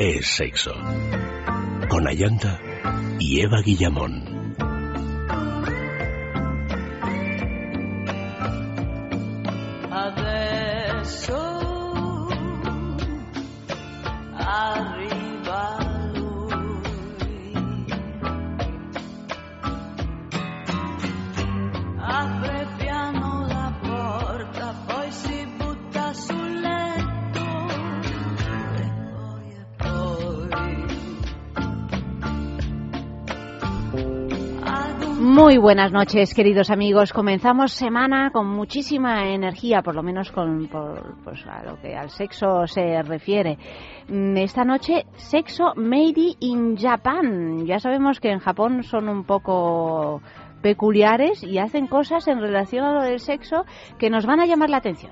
es sexo. Con Ayanta y Eva Guillamón. Muy buenas noches, queridos amigos. Comenzamos semana con muchísima energía, por lo menos con pues, a lo que al sexo se refiere. Mm, esta noche, sexo made in Japan. Ya sabemos que en Japón son un poco peculiares y hacen cosas en relación a lo del sexo que nos van a llamar la atención.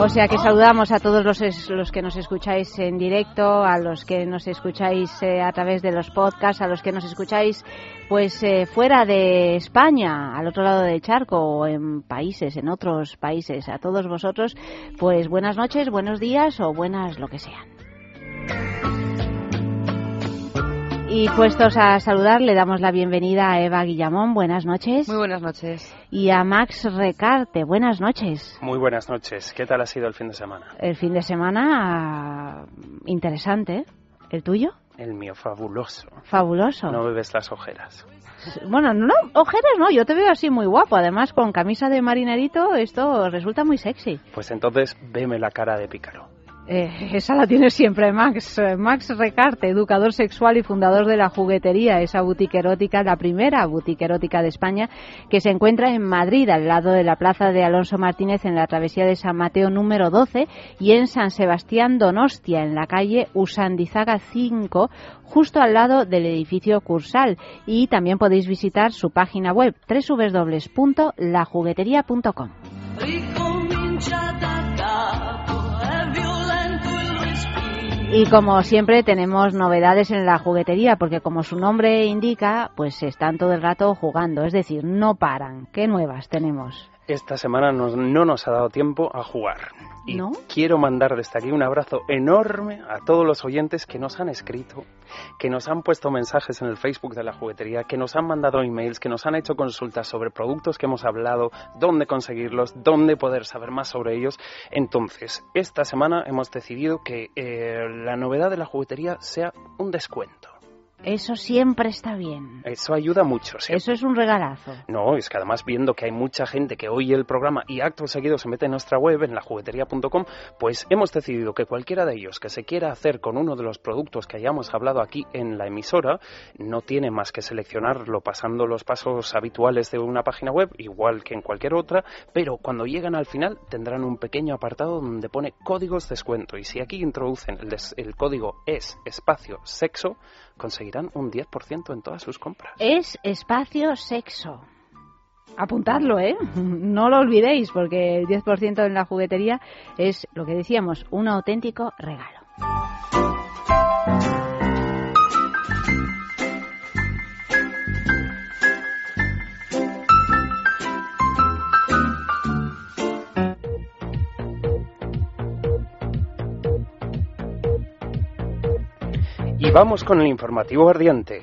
O sea que saludamos a todos los, los, que nos escucháis en directo, a los que nos escucháis eh, a través de los podcasts, a los que nos escucháis pues eh, fuera de España, al otro lado del charco o en países, en otros países. A todos vosotros, pues buenas noches, buenos días o buenas lo que sean. Y puestos a saludar, le damos la bienvenida a Eva Guillamón. Buenas noches. Muy buenas noches. Y a Max Recarte. Buenas noches. Muy buenas noches. ¿Qué tal ha sido el fin de semana? El fin de semana interesante. ¿El tuyo? El mío fabuloso. Fabuloso. No bebes las ojeras. Bueno, no, ojeras no, yo te veo así muy guapo. Además, con camisa de marinerito, esto resulta muy sexy. Pues entonces, veme la cara de pícaro. Eh, esa la tiene siempre Max. Max Recarte, educador sexual y fundador de la juguetería, esa boutique erótica, la primera boutique erótica de España, que se encuentra en Madrid, al lado de la plaza de Alonso Martínez, en la travesía de San Mateo número 12, y en San Sebastián Donostia, en la calle Usandizaga 5, justo al lado del edificio Cursal. Y también podéis visitar su página web www.lajuguetería.com. Y como siempre tenemos novedades en la juguetería, porque como su nombre indica, pues están todo el rato jugando, es decir, no paran. ¿Qué nuevas tenemos? Esta semana no nos ha dado tiempo a jugar. Y ¿No? quiero mandar desde aquí un abrazo enorme a todos los oyentes que nos han escrito, que nos han puesto mensajes en el Facebook de la juguetería, que nos han mandado emails, que nos han hecho consultas sobre productos que hemos hablado, dónde conseguirlos, dónde poder saber más sobre ellos. Entonces, esta semana hemos decidido que eh, la novedad de la juguetería sea un descuento. Eso siempre está bien. Eso ayuda mucho. ¿sí? Eso es un regalazo. No, es que además viendo que hay mucha gente que oye el programa y acto seguido se mete en nuestra web, en lajuguetería.com, pues hemos decidido que cualquiera de ellos que se quiera hacer con uno de los productos que hayamos hablado aquí en la emisora, no tiene más que seleccionarlo pasando los pasos habituales de una página web, igual que en cualquier otra, pero cuando llegan al final tendrán un pequeño apartado donde pone códigos descuento y si aquí introducen el, el código es espacio sexo, conseguirán un 10% en todas sus compras. Es espacio sexo. Apuntadlo, ¿eh? No lo olvidéis, porque el 10% en la juguetería es, lo que decíamos, un auténtico regalo. Vamos con el informativo ardiente.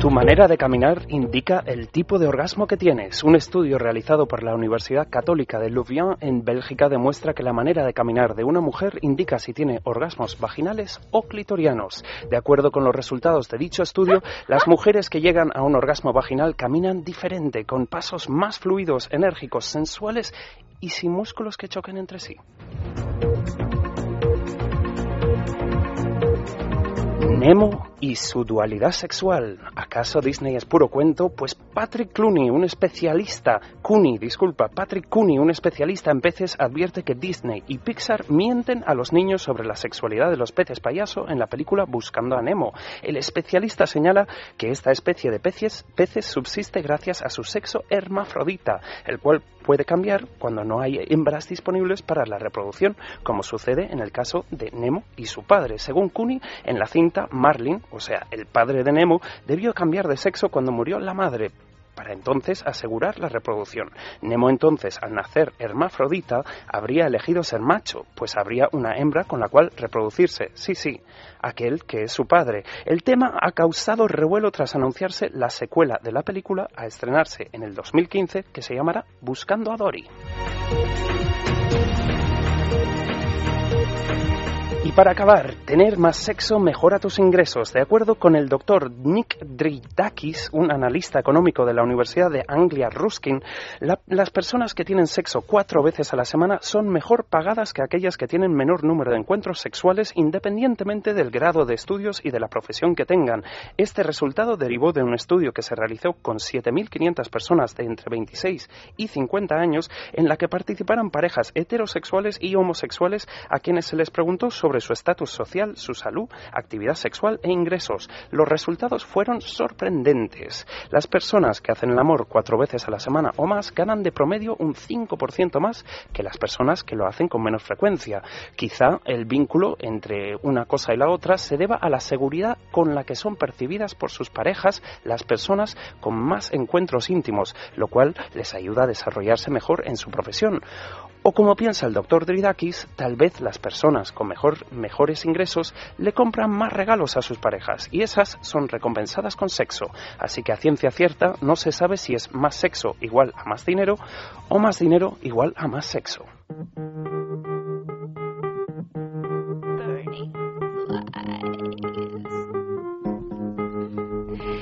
Tu manera de caminar indica el tipo de orgasmo que tienes. Un estudio realizado por la Universidad Católica de Louvain en Bélgica demuestra que la manera de caminar de una mujer indica si tiene orgasmos vaginales o clitorianos. De acuerdo con los resultados de dicho estudio, las mujeres que llegan a un orgasmo vaginal caminan diferente, con pasos más fluidos, enérgicos, sensuales y sin músculos que choquen entre sí. Nemo y su dualidad sexual. ¿Acaso Disney es puro cuento? Pues Patrick Clooney, un especialista, Cooney, disculpa, Patrick Cooney, un especialista en peces, advierte que Disney y Pixar mienten a los niños sobre la sexualidad de los peces payaso en la película Buscando a Nemo. El especialista señala que esta especie de peces, peces subsiste gracias a su sexo hermafrodita, el cual puede cambiar cuando no hay hembras disponibles para la reproducción, como sucede en el caso de Nemo y su padre. Según Cooney, en la cinta Marlin, o sea, el padre de Nemo, debió cambiar de sexo cuando murió la madre. Para entonces asegurar la reproducción. Nemo entonces, al nacer hermafrodita, habría elegido ser macho, pues habría una hembra con la cual reproducirse. Sí, sí, aquel que es su padre. El tema ha causado revuelo tras anunciarse la secuela de la película a estrenarse en el 2015 que se llamará Buscando a Dory. Y para acabar, tener más sexo mejora tus ingresos. De acuerdo con el doctor Nick Dridakis, un analista económico de la Universidad de Anglia Ruskin, las personas que tienen sexo cuatro veces a la semana son mejor pagadas que aquellas que tienen menor número de encuentros sexuales independientemente del grado de estudios y de la profesión que tengan. Este resultado derivó de un estudio que se realizó con 7.500 personas de entre 26 y 50 años en la que participaron parejas heterosexuales y homosexuales a quienes se les preguntó sobre su estatus social, su salud, actividad sexual e ingresos. Los resultados fueron sorprendentes. Las personas que hacen el amor cuatro veces a la semana o más ganan de promedio un 5% más que las personas que lo hacen con menos frecuencia. Quizá el vínculo entre una cosa y la otra se deba a la seguridad con la que son percibidas por sus parejas las personas con más encuentros íntimos, lo cual les ayuda a desarrollarse mejor en su profesión. O como piensa el doctor Dridakis, tal vez las personas con mejor, mejores ingresos le compran más regalos a sus parejas y esas son recompensadas con sexo. Así que a ciencia cierta no se sabe si es más sexo igual a más dinero o más dinero igual a más sexo.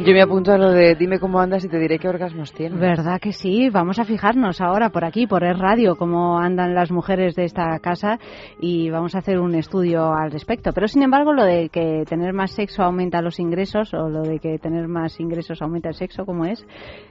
Yo me apunto a lo de dime cómo andas y te diré qué orgasmos tienes. ¿Verdad que sí? Vamos a fijarnos ahora por aquí, por el radio, cómo andan las mujeres de esta casa y vamos a hacer un estudio al respecto. Pero sin embargo, lo de que tener más sexo aumenta los ingresos o lo de que tener más ingresos aumenta el sexo, ¿cómo es?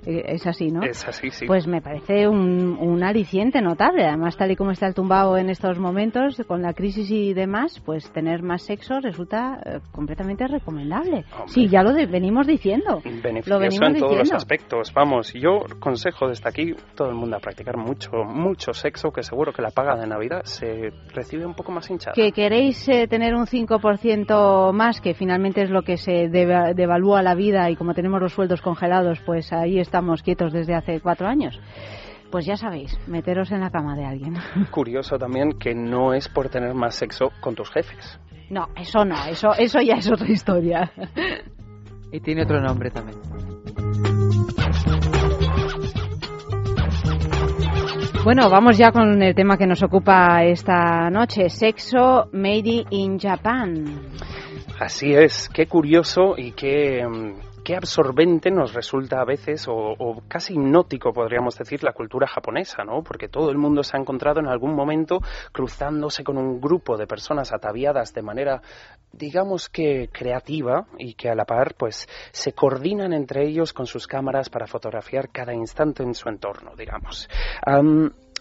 Eh, es así, ¿no? Es así, sí. Pues me parece un, un aliciente notable. Además, tal y como está el tumbao en estos momentos, con la crisis y demás, pues tener más sexo resulta eh, completamente recomendable. Sí, ya lo venimos diciendo Beneficioso en todos los aspectos. Vamos, yo consejo desde aquí todo el mundo a practicar mucho, mucho sexo, que seguro que la paga de Navidad se recibe un poco más hinchada. Que queréis eh, tener un 5% más, que finalmente es lo que se devalúa la vida y como tenemos los sueldos congelados, pues ahí estamos quietos desde hace cuatro años pues ya sabéis, meteros en la cama de alguien. Curioso también que no es por tener más sexo con tus jefes. No, eso no, eso, eso ya es otra historia. Y tiene otro nombre también. Bueno, vamos ya con el tema que nos ocupa esta noche, sexo made in Japan. Así es, qué curioso y qué, mm, qué absorbente nos resulta a veces, o, casi hipnótico podríamos decir, la cultura japonesa, ¿no? Porque todo el mundo se ha encontrado en algún momento cruzándose con un grupo de personas ataviadas de manera, digamos que creativa y que a la par, pues, se coordinan entre ellos con sus cámaras para fotografiar cada instante en su entorno, digamos.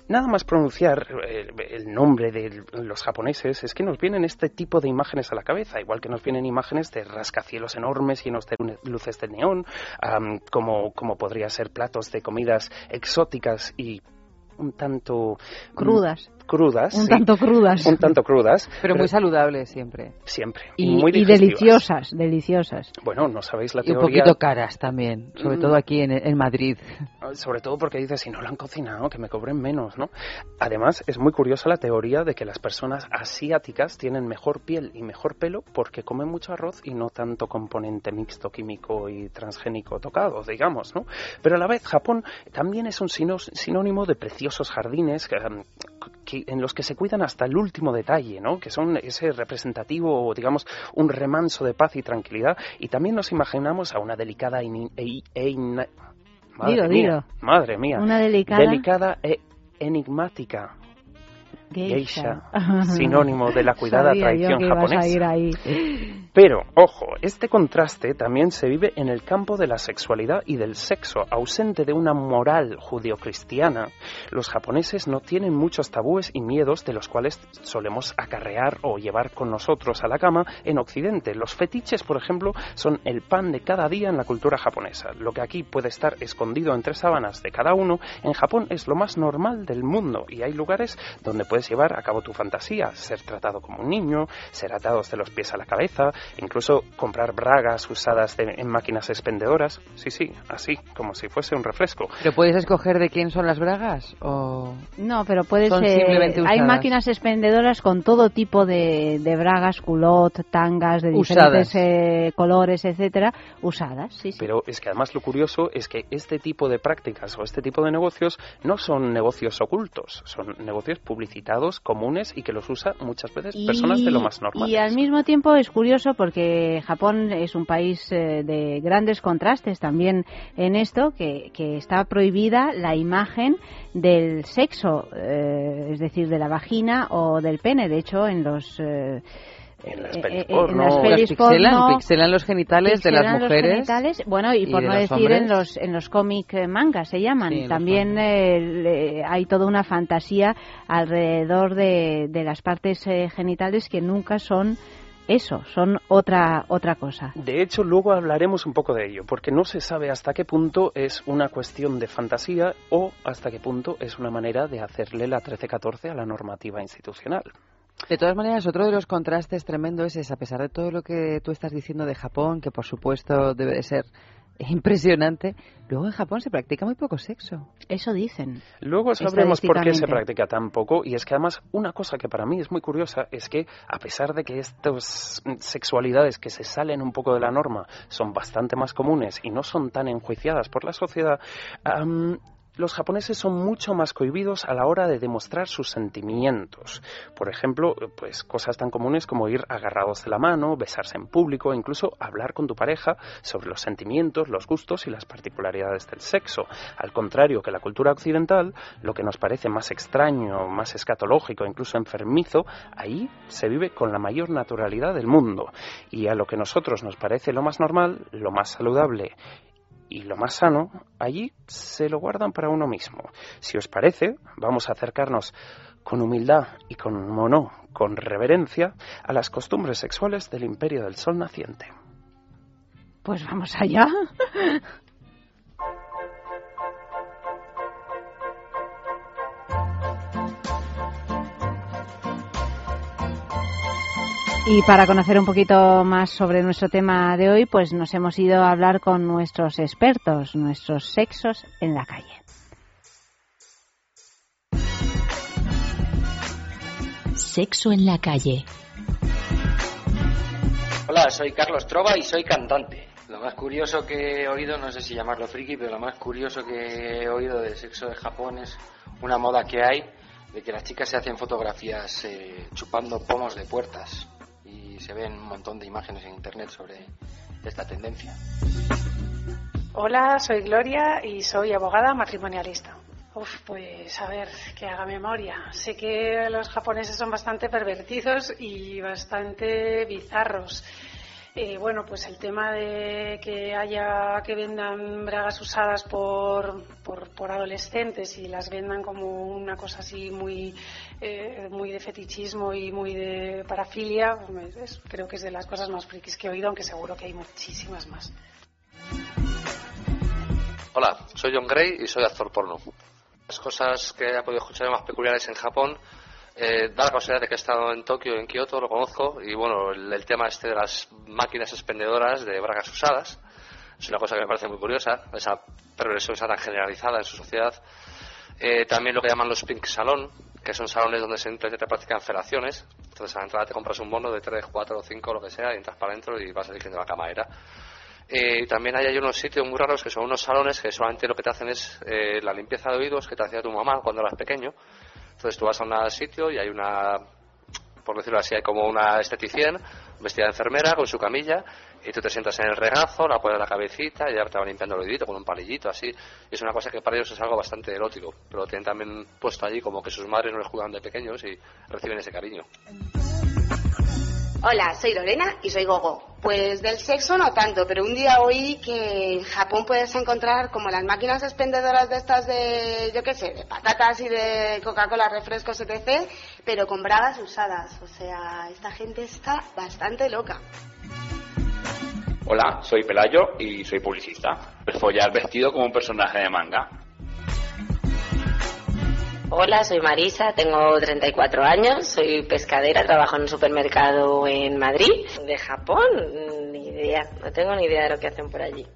Nada más pronunciar eh, el nombre de los japoneses es que nos vienen este tipo de imágenes a la cabeza, igual que nos vienen imágenes de rascacielos enormes llenos de luces de neón, como, como podría ser platos de comidas exóticas y un tanto crudas crudas. Un tanto crudas. Un tanto crudas. Pero, muy saludables siempre. Siempre. Y, muy deliciosas, deliciosas. Bueno, no sabéis la teoría. Y un poquito caras también, sobre todo aquí en, en, Madrid. Sobre todo porque dices, si no lo han cocinado, que me cobren menos, ¿no? Además, es muy curiosa la teoría de que las personas asiáticas tienen mejor piel y mejor pelo porque comen mucho arroz y no tanto componente mixto químico y transgénico tocado, digamos, ¿no? Pero a la vez, Japón también es un sinónimo de preciosos jardines que en los que se cuidan hasta el último detalle, ¿no? que son ese representativo, digamos, un remanso de paz y tranquilidad, y también nos imaginamos a una delicada e, e madre, mía, madre mía, una delicada, delicada e enigmática geisha, sinónimo de la cuidada tradición japonesa. Pero, ojo, este contraste también se vive en el campo de la sexualidad y del sexo. Ausente de una moral judio-cristiana, los japoneses no tienen muchos tabúes y miedos de los cuales solemos acarrear o llevar con nosotros a la cama en Occidente. Los fetiches, por ejemplo, son el pan de cada día en la cultura japonesa. Lo que aquí puede estar escondido entre sábanas de cada uno, en Japón es lo más normal del mundo y hay lugares donde puedes puedes llevar a cabo tu fantasía, ser tratado como un niño, ser atados de los pies a la cabeza, incluso comprar bragas usadas en máquinas expendedoras. Sí, sí, así, como si fuese un refresco. ¿Pero puedes escoger de quién son las bragas? O... No, pero puedes. hay máquinas expendedoras con todo tipo de, bragas, culot, tangas de diferentes eh, colores, etcétera, usadas. Sí, sí. Pero es que además lo curioso es que este tipo de prácticas o este tipo de negocios no son negocios ocultos, son negocios comunes y que los usa muchas veces personas de lo más normal. Y al mismo tiempo es curioso porque Japón es un país eh, de grandes contrastes también en esto, que, que está prohibida la imagen del sexo, eh, es decir, de la vagina o del pene. De hecho, en los eh, en las pelis pixelan, los genitales de las mujeres. bueno, y, por no decir en los, en los cómic mangas se llaman. También eh, hay toda una fantasía alrededor de, de las partes eh, genitales que nunca son eso, son otra, otra cosa. De hecho, luego hablaremos un poco de ello, porque no se sabe hasta qué punto es una cuestión de fantasía o hasta qué punto es una manera de hacerle la 1314 a la normativa institucional. De todas maneras, otro de los contrastes tremendo es, a pesar de todo lo que tú estás diciendo de Japón, que por supuesto debe de ser impresionante, luego en Japón se practica muy poco sexo. Eso dicen. Luego sabremos por qué se practica tan poco y es que además una cosa que para mí es muy curiosa es que a pesar de que estas sexualidades que se salen un poco de la norma son bastante más comunes y no son tan enjuiciadas por la sociedad, los japoneses son mucho más cohibidos a la hora de demostrar sus sentimientos. Por ejemplo, pues cosas tan comunes como ir agarrados de la mano, besarse en público, incluso hablar con tu pareja sobre los sentimientos, los gustos y las particularidades del sexo. Al contrario que la cultura occidental, lo que nos parece más extraño, más escatológico, incluso enfermizo, ahí se vive con la mayor naturalidad del mundo. Y a lo que a nosotros nos parece lo más normal, lo más saludable y lo más sano, allí se lo guardan para uno mismo. Si os parece, vamos a acercarnos con humildad y con mono, con reverencia, a las costumbres sexuales del imperio del sol naciente. Pues vamos allá. Y para conocer un poquito más sobre nuestro tema de hoy, pues nos hemos ido a hablar con nuestros expertos, nuestros sexos en la calle. Sexo en la calle. Hola, soy Carlos Trova y soy cantante. Lo más curioso que he oído, no sé si llamarlo friki, pero lo más curioso que he oído de sexo de Japón es una moda que hay de que las chicas se hacen fotografías eh, chupando pomos de puertas se ven un montón de imágenes en internet sobre esta tendencia. Hola, soy Gloria y soy abogada matrimonialista. Uf, pues a ver, que haga memoria. Sé que los japoneses son bastante pervertidos y bastante bizarros. Eh, bueno, pues el tema de que haya que vendan bragas usadas por, por, adolescentes y las vendan como una cosa así muy, eh, muy de fetichismo y muy de parafilia, creo que es de las cosas más frikis que he oído, aunque seguro que hay muchísimas más. Hola, soy John Gray y soy actor porno. Las cosas que he podido escuchar más peculiares en Japón eh, da la casualidad de que he estado en Tokio, en Kioto, lo conozco, y bueno, el, tema este de las máquinas expendedoras de bragas usadas es una cosa que me parece muy curiosa, esa perversión tan generalizada en su sociedad. Eh, también lo que llaman los pink salon, que son salones donde se practican felaciones. Entonces a la entrada te compras un bono de 3, 4 o 5, lo que sea, y entras para adentro y vas eligiendo la camarera. Eh, también hay, unos sitios muy raros que son unos salones que solamente lo que te hacen es eh, la limpieza de oídos que te hacía tu mamá cuando eras pequeño entonces tú vas a un sitio y hay una, por decirlo así, hay como una esteticien vestida de enfermera con su camilla y tú te sientas en el regazo, la pones la cabecita y ya te van limpiando el oídito con un palillito así. Y es una cosa que para ellos es algo bastante erótico, pero tienen también puesto allí como que sus madres no les juegan de pequeños y reciben ese cariño. Hola, soy Lorena y soy Gogo. Pues del sexo no tanto, pero un día oí que en Japón puedes encontrar como las máquinas expendedoras de estas de, yo qué sé, de patatas y de Coca-Cola, refrescos, etc., pero con bragas usadas. O sea, esta gente está bastante loca. Hola, soy Pelayo y soy publicista. Follar vestido como un personaje de manga. Hola, soy Marisa, tengo 34 años, soy pescadera, trabajo en un supermercado en Madrid. De Japón, ni idea, no tengo ni idea de lo que hacen por allí.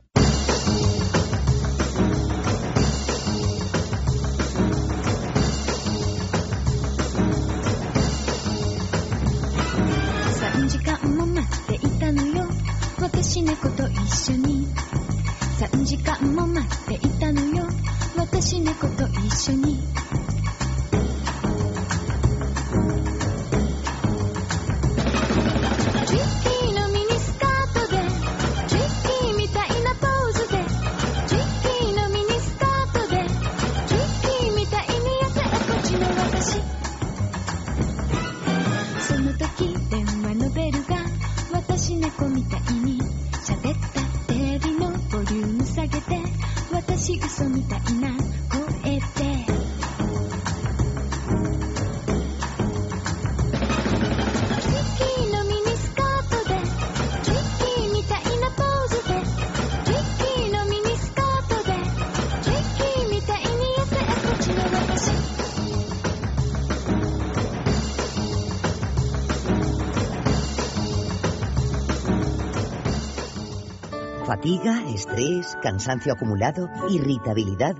Cansancio acumulado, irritabilidad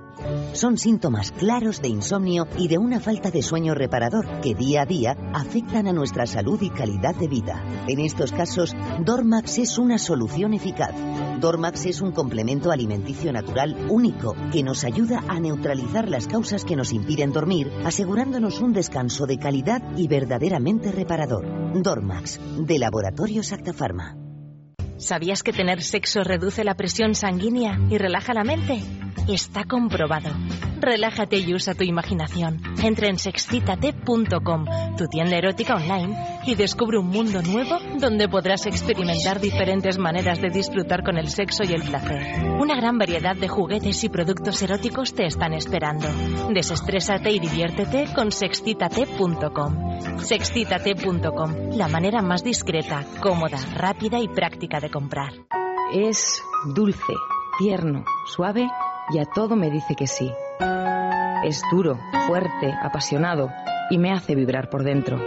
son síntomas claros de insomnio y de una falta de sueño reparador que día a día afectan a nuestra salud y calidad de vida. En estos casos, Dormax es una solución eficaz. Dormax es un complemento alimenticio natural único que nos ayuda a neutralizar las causas que nos impiden dormir, asegurándonos un descanso de calidad y verdaderamente reparador. Dormax, de Laboratorio Sactafarma. ¿Sabías que tener sexo reduce la presión sanguínea y relaja la mente? Está comprobado. Relájate y usa tu imaginación. Entra en sexcitate.com, tu tienda erótica online, y descubre un mundo nuevo donde podrás experimentar diferentes maneras de disfrutar con el sexo y el placer. Una gran variedad de juguetes y productos eróticos te están esperando. Desestrésate y diviértete con sexcitate.com. Sexcitate.com, la manera más discreta, cómoda, rápida y práctica de comprar. Es dulce, tierno, suave y a todo me dice que sí. Es duro, fuerte, apasionado y me hace vibrar por dentro.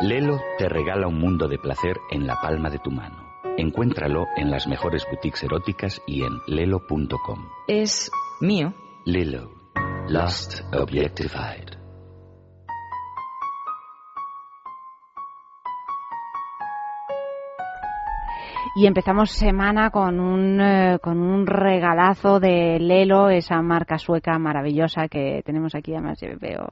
Lelo te regala un mundo de placer en la palma de tu mano. Encuéntralo en las mejores boutiques eróticas y en lelo.com. Es mío. Lelo. Lost Objectified. Y empezamos semana con un, eh, con un regalazo de Lelo, esa marca sueca maravillosa que tenemos aquí. Además, yo veo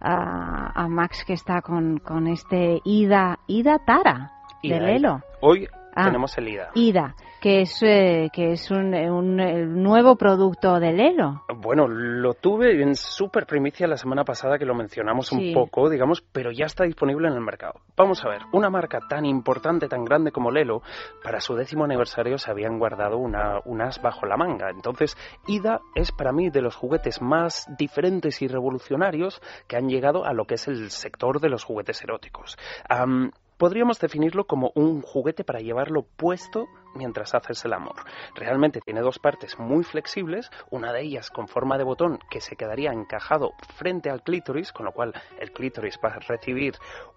a, a Max que está con, con este Ida, Ida Tara de Ida, Lelo. Hoy Ah, tenemos el IDA. Ida, que es, eh, que es un, un- el nuevo producto de Lelo. Bueno, lo tuve en súper primicia la semana pasada que lo mencionamos Sí. un poco, digamos, pero ya está disponible en el mercado. Vamos a ver, una marca tan importante, tan grande como Lelo, para su décimo aniversario se habían guardado una, un as bajo la manga. Entonces, Ida es para mí de los juguetes más diferentes y revolucionarios que han llegado a lo que es el sector de los juguetes eróticos. Podríamos definirlo como un juguete para llevarlo puesto mientras haces el amor. Realmente tiene dos partes muy flexibles, una de ellas con forma de botón que se quedaría encajado frente al clítoris, con lo cual el clítoris va a recibir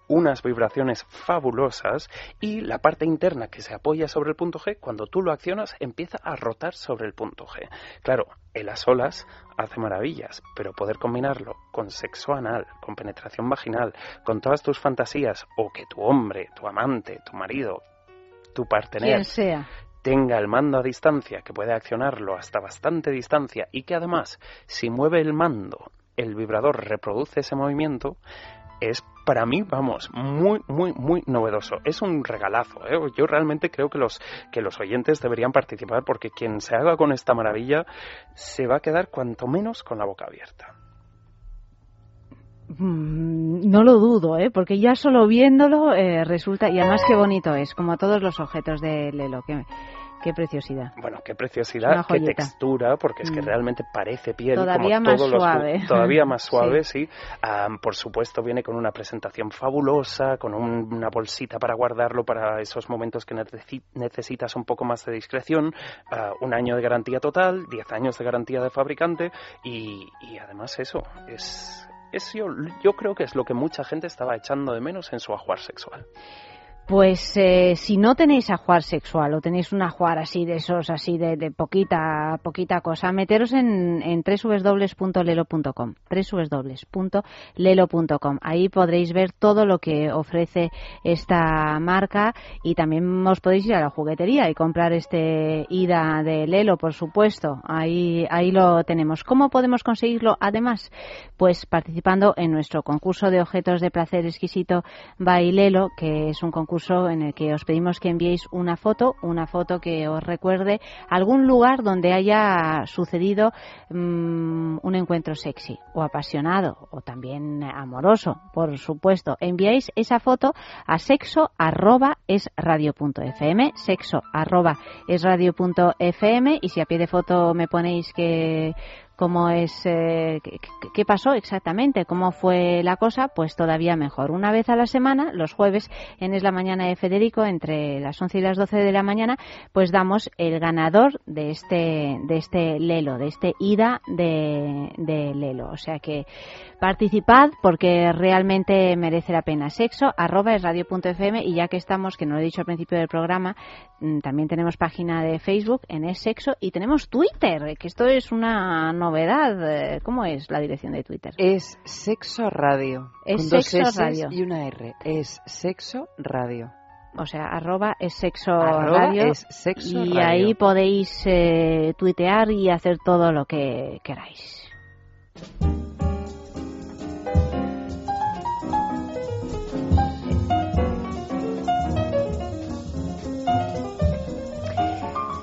unas vibraciones fabulosas y la parte interna que se apoya sobre el punto G, cuando tú lo accionas empieza a rotar sobre el punto G. Claro, el a solas hace maravillas, pero poder combinarlo con sexo anal, con penetración vaginal, con todas tus fantasías o que tu hombre, tu amante, tu marido, tu partener Quien sea. tenga el mando a distancia, que puede accionarlo hasta bastante distancia y que además, si mueve el mando, el vibrador reproduce ese movimiento, es para mí, vamos, muy, muy, muy novedoso. Es un regalazo. ¿eh? Yo realmente creo que los, que los oyentes deberían participar porque quien se haga con esta maravilla se va a quedar cuanto menos con la boca abierta. Mm, No lo dudo, ¿eh? porque ya solo viéndolo eh, resulta, y además qué bonito es, como todos los objetos de Lelo, qué, qué preciosidad. Bueno, qué preciosidad, qué textura, porque es que Mm. realmente parece piel. Todavía como más todos los suave. todavía más suave, sí. Am, por supuesto, viene con una presentación fabulosa, con un- una bolsita para guardarlo para esos momentos que necesi- necesitas un poco más de discreción. ah, un año de garantía total, 10 años de garantía de fabricante y, y además eso, es Eso yo creo que es lo que mucha gente estaba echando de menos en su ajuar sexual. Pues eh, si no tenéis ajuar sexual o tenéis un ajuar así de esos, así de, de poquita, poquita cosa, meteros en, en www.lelo.com, www.lelo.com. Ahí podréis ver todo lo que ofrece esta marca y también os podéis ir a la juguetería y comprar este ida de Lelo, por supuesto. Ahí, ahí lo tenemos. ¿Cómo podemos conseguirlo? Además, pues participando en nuestro concurso de objetos de placer exquisito Bailelo, que es un concurso en el que os pedimos que enviéis una foto, una foto que os recuerde algún lugar donde haya sucedido mm, un encuentro sexy o apasionado o también amoroso, por supuesto. Enviáis esa foto a sexo arroba es radio.fm, sexo arroba es radio.fm y si a pie de foto me ponéis que cómo es, eh, qué, pasó exactamente, cómo fue la cosa, pues todavía mejor. Una vez a la semana, los jueves, en Es la Mañana de Federico, entre las 11 y las 12 de la mañana, pues damos el ganador de este, de este Lelo, de este ida de, de Lelo. O sea que participad porque realmente merece la pena. Sexo, arroba es radio.fm y ya que estamos, que no lo he dicho al principio del programa, mm, también tenemos página de Facebook en Es Sexo y tenemos Twitter, que esto es una novedad. ¿Cómo es la dirección de Twitter? Es Sexo Radio. Es con Sexo dos Radio. y una R. Es Sexo Radio. O sea, arroba es sexo Arroba radio. es sexo y radio. ahí podéis eh, tuitear y hacer todo lo que queráis.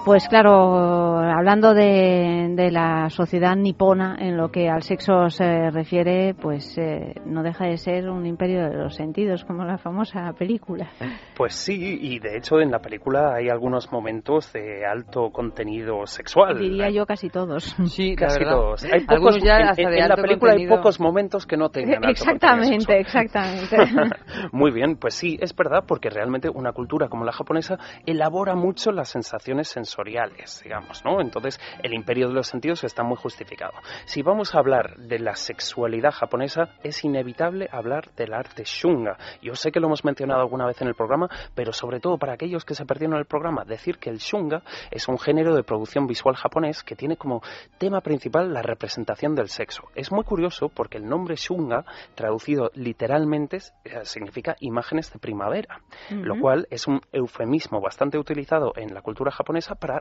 Pues claro, hablando de, de la sociedad nipona en lo que al sexo se refiere, pues eh, no deja de ser un imperio de los sentidos, como la famosa película. Pues sí, y de hecho en la película hay algunos momentos de alto contenido sexual. Diría yo casi todos. Sí, Casi la todos. Hay Algunos pocos, ya en, hasta en- de en la película contenido. hay pocos momentos que no tengan alto Exactamente, exactamente. Muy bien, pues sí, es verdad, porque realmente una cultura como la japonesa elabora mucho las sensaciones sensoriales, digamos, ¿no? Entonces, el imperio de los sentidos está muy justificado. Si vamos a hablar de la sexualidad japonesa, es inevitable hablar del arte shunga. Yo sé que lo hemos mencionado alguna vez en el programa, pero sobre todo para aquellos que se perdieron el programa, decir que el shunga es un género de producción visual japonés que tiene como tema principal la representación del sexo. Es muy curioso porque el nombre shunga, traducido literalmente, eh, significa imágenes de primavera, lo cual es un eufemismo bastante utilizado en la cultura japonesa para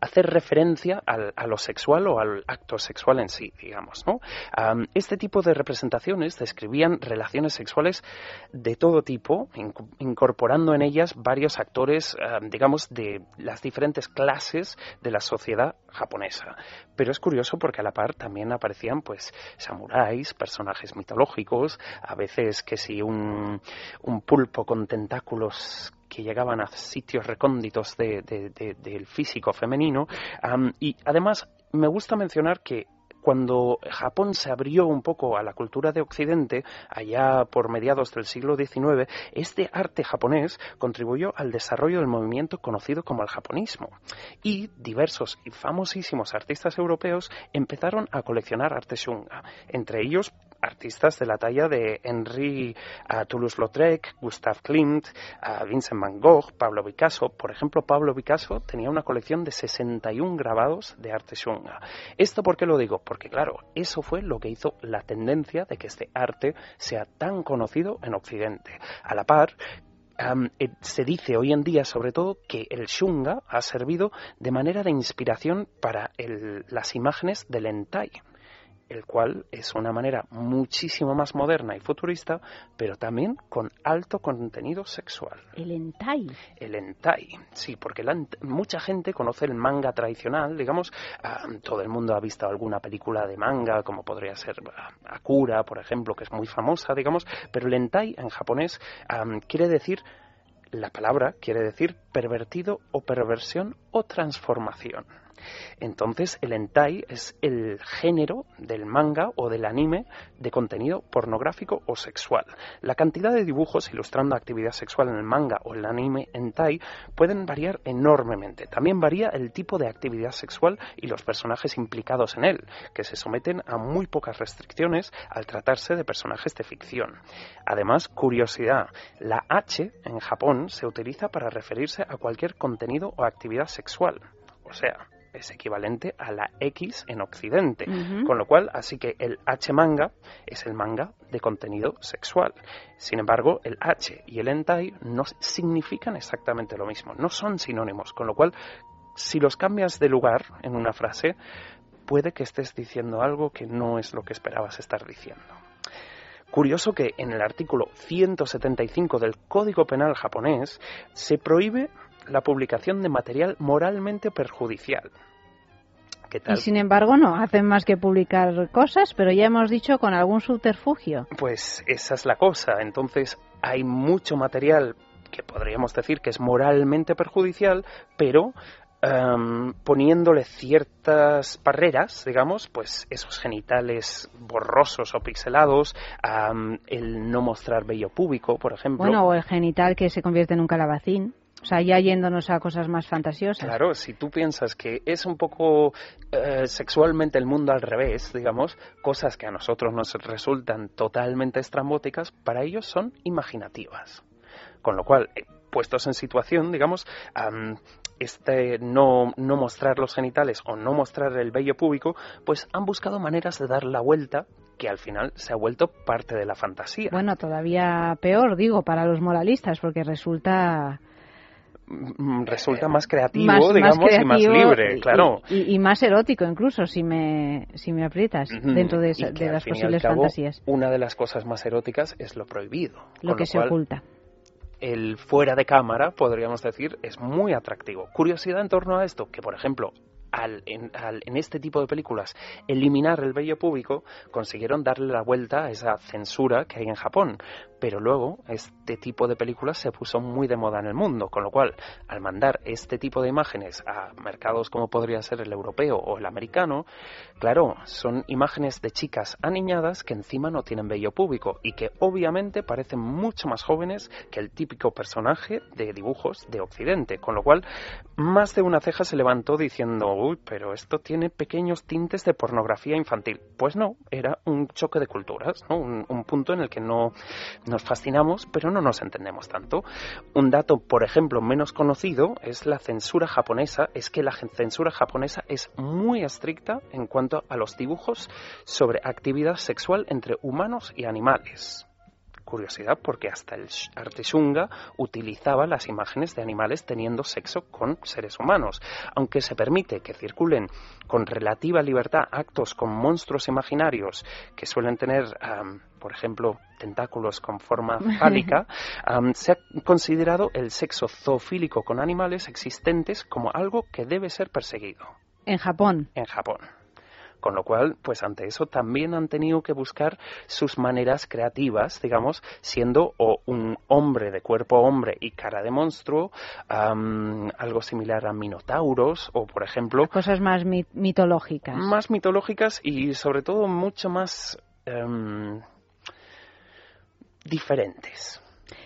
hacer referencia al- a lo sexual o al acto sexual en sí, digamos, ¿no? Este tipo de representaciones describían relaciones sexuales de todo tipo, inc- incorporando en ellas varios actores, am, digamos, de las diferentes clases de la sociedad japonesa. Pero es curioso porque a la par también aparecían, pues, samuráis, personajes mitológicos, a veces que si un, un pulpo con tentáculos que llegaban a sitios recónditos de- de- de- del físico femenino. y además me gusta mencionar que cuando Japón se abrió un poco a la cultura de Occidente, allá por mediados del siglo XIX, este arte japonés contribuyó al desarrollo del movimiento conocido como el japonismo. Y diversos y famosísimos artistas europeos empezaron a coleccionar arte shunga, entre ellos artistas de la talla de Henri ah, Toulouse-Lautrec, Gustave Klimt, ah, Vincent Van Gogh, Pablo Picasso. Por ejemplo, Pablo Picasso tenía una colección de 61 grabados de arte shunga. ¿Esto por qué lo digo? Porque claro, eso fue lo que hizo la tendencia de que este arte sea tan conocido en Occidente. A la par, eh, se dice hoy en día, sobre todo, que el shunga ha servido de manera de inspiración para el- las imágenes del hentai, el cual es una manera muchísimo más moderna y futurista, pero también con alto contenido sexual. El hentai. El hentai, sí, porque la mucha gente conoce el manga tradicional, digamos, ah, todo el mundo ha visto alguna película de manga, como podría ser ah, Akira, por ejemplo, que es muy famosa, digamos, pero el hentai en japonés am, quiere decir, la palabra quiere decir pervertido o perversión o transformación. Entonces, el hentai es el género del manga o del anime de contenido pornográfico o sexual. La cantidad de dibujos ilustrando actividad sexual en el manga o el anime hentai pueden variar enormemente. También varía el tipo de actividad sexual y los personajes implicados en él, que se someten a muy pocas restricciones al tratarse de personajes de ficción. Además, curiosidad, la H en Japón se utiliza para referirse a cualquier contenido o actividad sexual. O sea, es equivalente a la X en Occidente. Con lo cual, así que el H manga es el manga de contenido sexual. Sin embargo, el H y el hentai no significan exactamente lo mismo, no son sinónimos. Con lo cual, si los cambias de lugar en una frase, puede que estés diciendo algo que no es lo que esperabas estar diciendo. Curioso que en el artículo 175 del Código Penal japonés se prohíbe la publicación de material moralmente perjudicial. ¿Qué tal? Y sin embargo no hacen más que publicar cosas, pero ya hemos dicho con algún subterfugio. Pues esa es la cosa. Entonces hay mucho material que podríamos decir que es moralmente perjudicial, pero em, poniéndole ciertas barreras, digamos, pues esos genitales borrosos o pixelados, el no mostrar vello púbico, por ejemplo. Bueno, o el genital que se convierte en un calabacín. O sea, ya yéndonos a cosas más fantasiosas. Claro, si tú piensas que es un poco eh, sexualmente el mundo al revés, digamos, cosas que a nosotros nos resultan totalmente estrambóticas, para ellos son imaginativas. Con lo cual, eh, puestos en situación, digamos, este no, no mostrar los genitales o no mostrar el vello público, pues han buscado maneras de dar la vuelta que al final se ha vuelto parte de la fantasía. Bueno, todavía peor, digo, para los moralistas, porque resulta resulta más creativo, digamos, y más libre, claro. Y, más erótico incluso, si me, si me aprietas, dentro de, las posibles fantasías. Una de las cosas más eróticas es lo prohibido. Lo que se oculta. El fuera de cámara, podríamos decir, es muy atractivo. Curiosidad en torno a esto, que por ejemplo, al, en, este tipo de películas eliminar el vello público, consiguieron darle la vuelta a esa censura que hay en Japón. Pero luego este tipo de películas se puso muy de moda en el mundo, con lo cual al mandar este tipo de imágenes a mercados como podría ser el europeo o el americano, claro, son imágenes de chicas aniñadas que encima no tienen vello público y que obviamente parecen mucho más jóvenes que el típico personaje de dibujos de Occidente, con lo cual más de una ceja se levantó diciendo, uy, pero esto tiene pequeños tintes de pornografía infantil. Pues no, era un choque de culturas, un, un punto en el que no nos fascinamos, pero no nos entendemos tanto. Un dato, por ejemplo, menos conocido es la censura japonesa, es que la censura japonesa es muy estricta en cuanto a los dibujos sobre actividad sexual entre humanos y animales curiosidad porque hasta el arte shunga utilizaba las imágenes de animales teniendo sexo con seres humanos. Aunque se permite que circulen con relativa libertad actos con monstruos imaginarios que suelen tener, por ejemplo, tentáculos con forma fálica, se ha considerado el sexo zoofílico con animales existentes como algo que debe ser perseguido. En Japón. En Japón. Con lo cual, pues ante eso también han tenido que buscar sus maneras creativas, digamos, siendo o un hombre de cuerpo hombre y cara de monstruo, algo similar a minotauros o, por ejemplo... Cosas más mitológicas. Más mitológicas y sobre todo mucho más em, diferentes.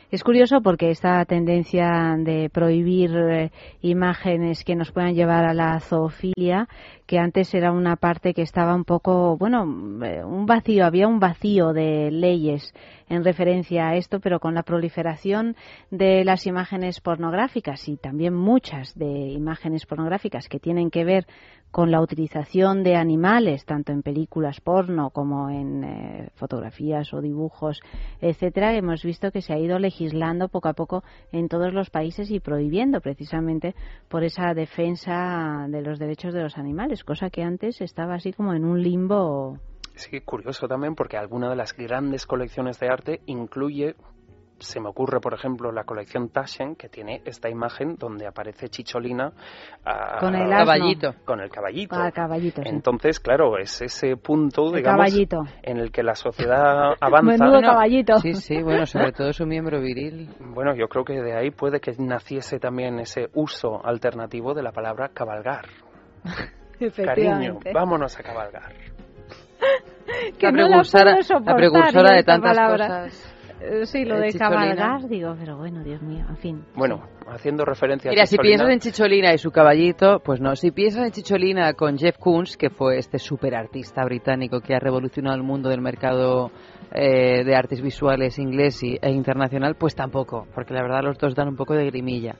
Es curioso porque esta tendencia de prohibir eh, imágenes que nos puedan llevar a la zoofilia, que antes era una parte que estaba un poco, bueno, eh, un vacío, había un vacío de leyes en referencia a esto, pero con la proliferación de las imágenes pornográficas y también muchas de imágenes pornográficas que tienen que ver con la utilización de animales, tanto en películas porno como en eh, fotografías o dibujos, etcétera, hemos visto que se ha ido legislando poco a poco en todos los países y prohibiendo precisamente por esa defensa de los derechos de los animales, cosa que antes estaba así como en un limbo Sí, curioso también porque alguna de las grandes colecciones de arte incluye se me ocurre, por ejemplo, la colección Taschen, que tiene esta imagen donde aparece Chicholina con el caballito. Con el caballito. Ah, caballito Entonces, claro, es ese punto, digamos, en el que la sociedad avanza. Menudo caballito. Sí, sí, bueno, sobre todo su miembro viril. Bueno, yo creo que de ahí puede que naciese también ese uso alternativo de la palabra cabalgar. Cariño, vámonos a cabalgar. que La no la precursora- puedo soportar la precursora yo de esta tantas palabra. cosas. Eh, Sí, lo Eh, de Chicholina. cabalgar, digo, pero bueno, Dios mío, en fin. Bueno, haciendo referencia Mira, a si Chicholina, piensas en Chicholina y su caballito, pues no. Si piensas en Chicholina con Jeff Koons, que fue este superartista británico que ha revolucionado el mundo del mercado eh, de artes visuales inglés y- e internacional, pues tampoco, porque la verdad los dos dan un poco de grimilla.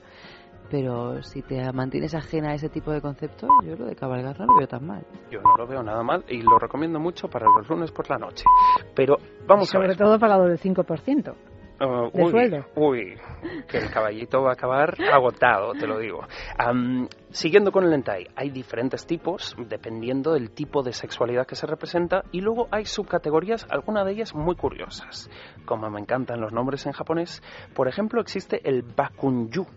Pero si te mantienes ajena a ese tipo de conceptos, yo lo de cabalgar no lo veo tan mal. yo no lo veo nada mal y lo recomiendo mucho para los lunes por la noche. Pero vamos a Sobre ver. todo pagado del 5%. Uh, de uy, sueldo. uy, que el caballito va a acabar agotado, te lo digo. Am, siguiendo con el hentai, hay diferentes tipos dependiendo del tipo de sexualidad que se representa y luego hay subcategorías, algunas de ellas muy curiosas. Como me encantan los nombres en japonés, por ejemplo existe el bakunju,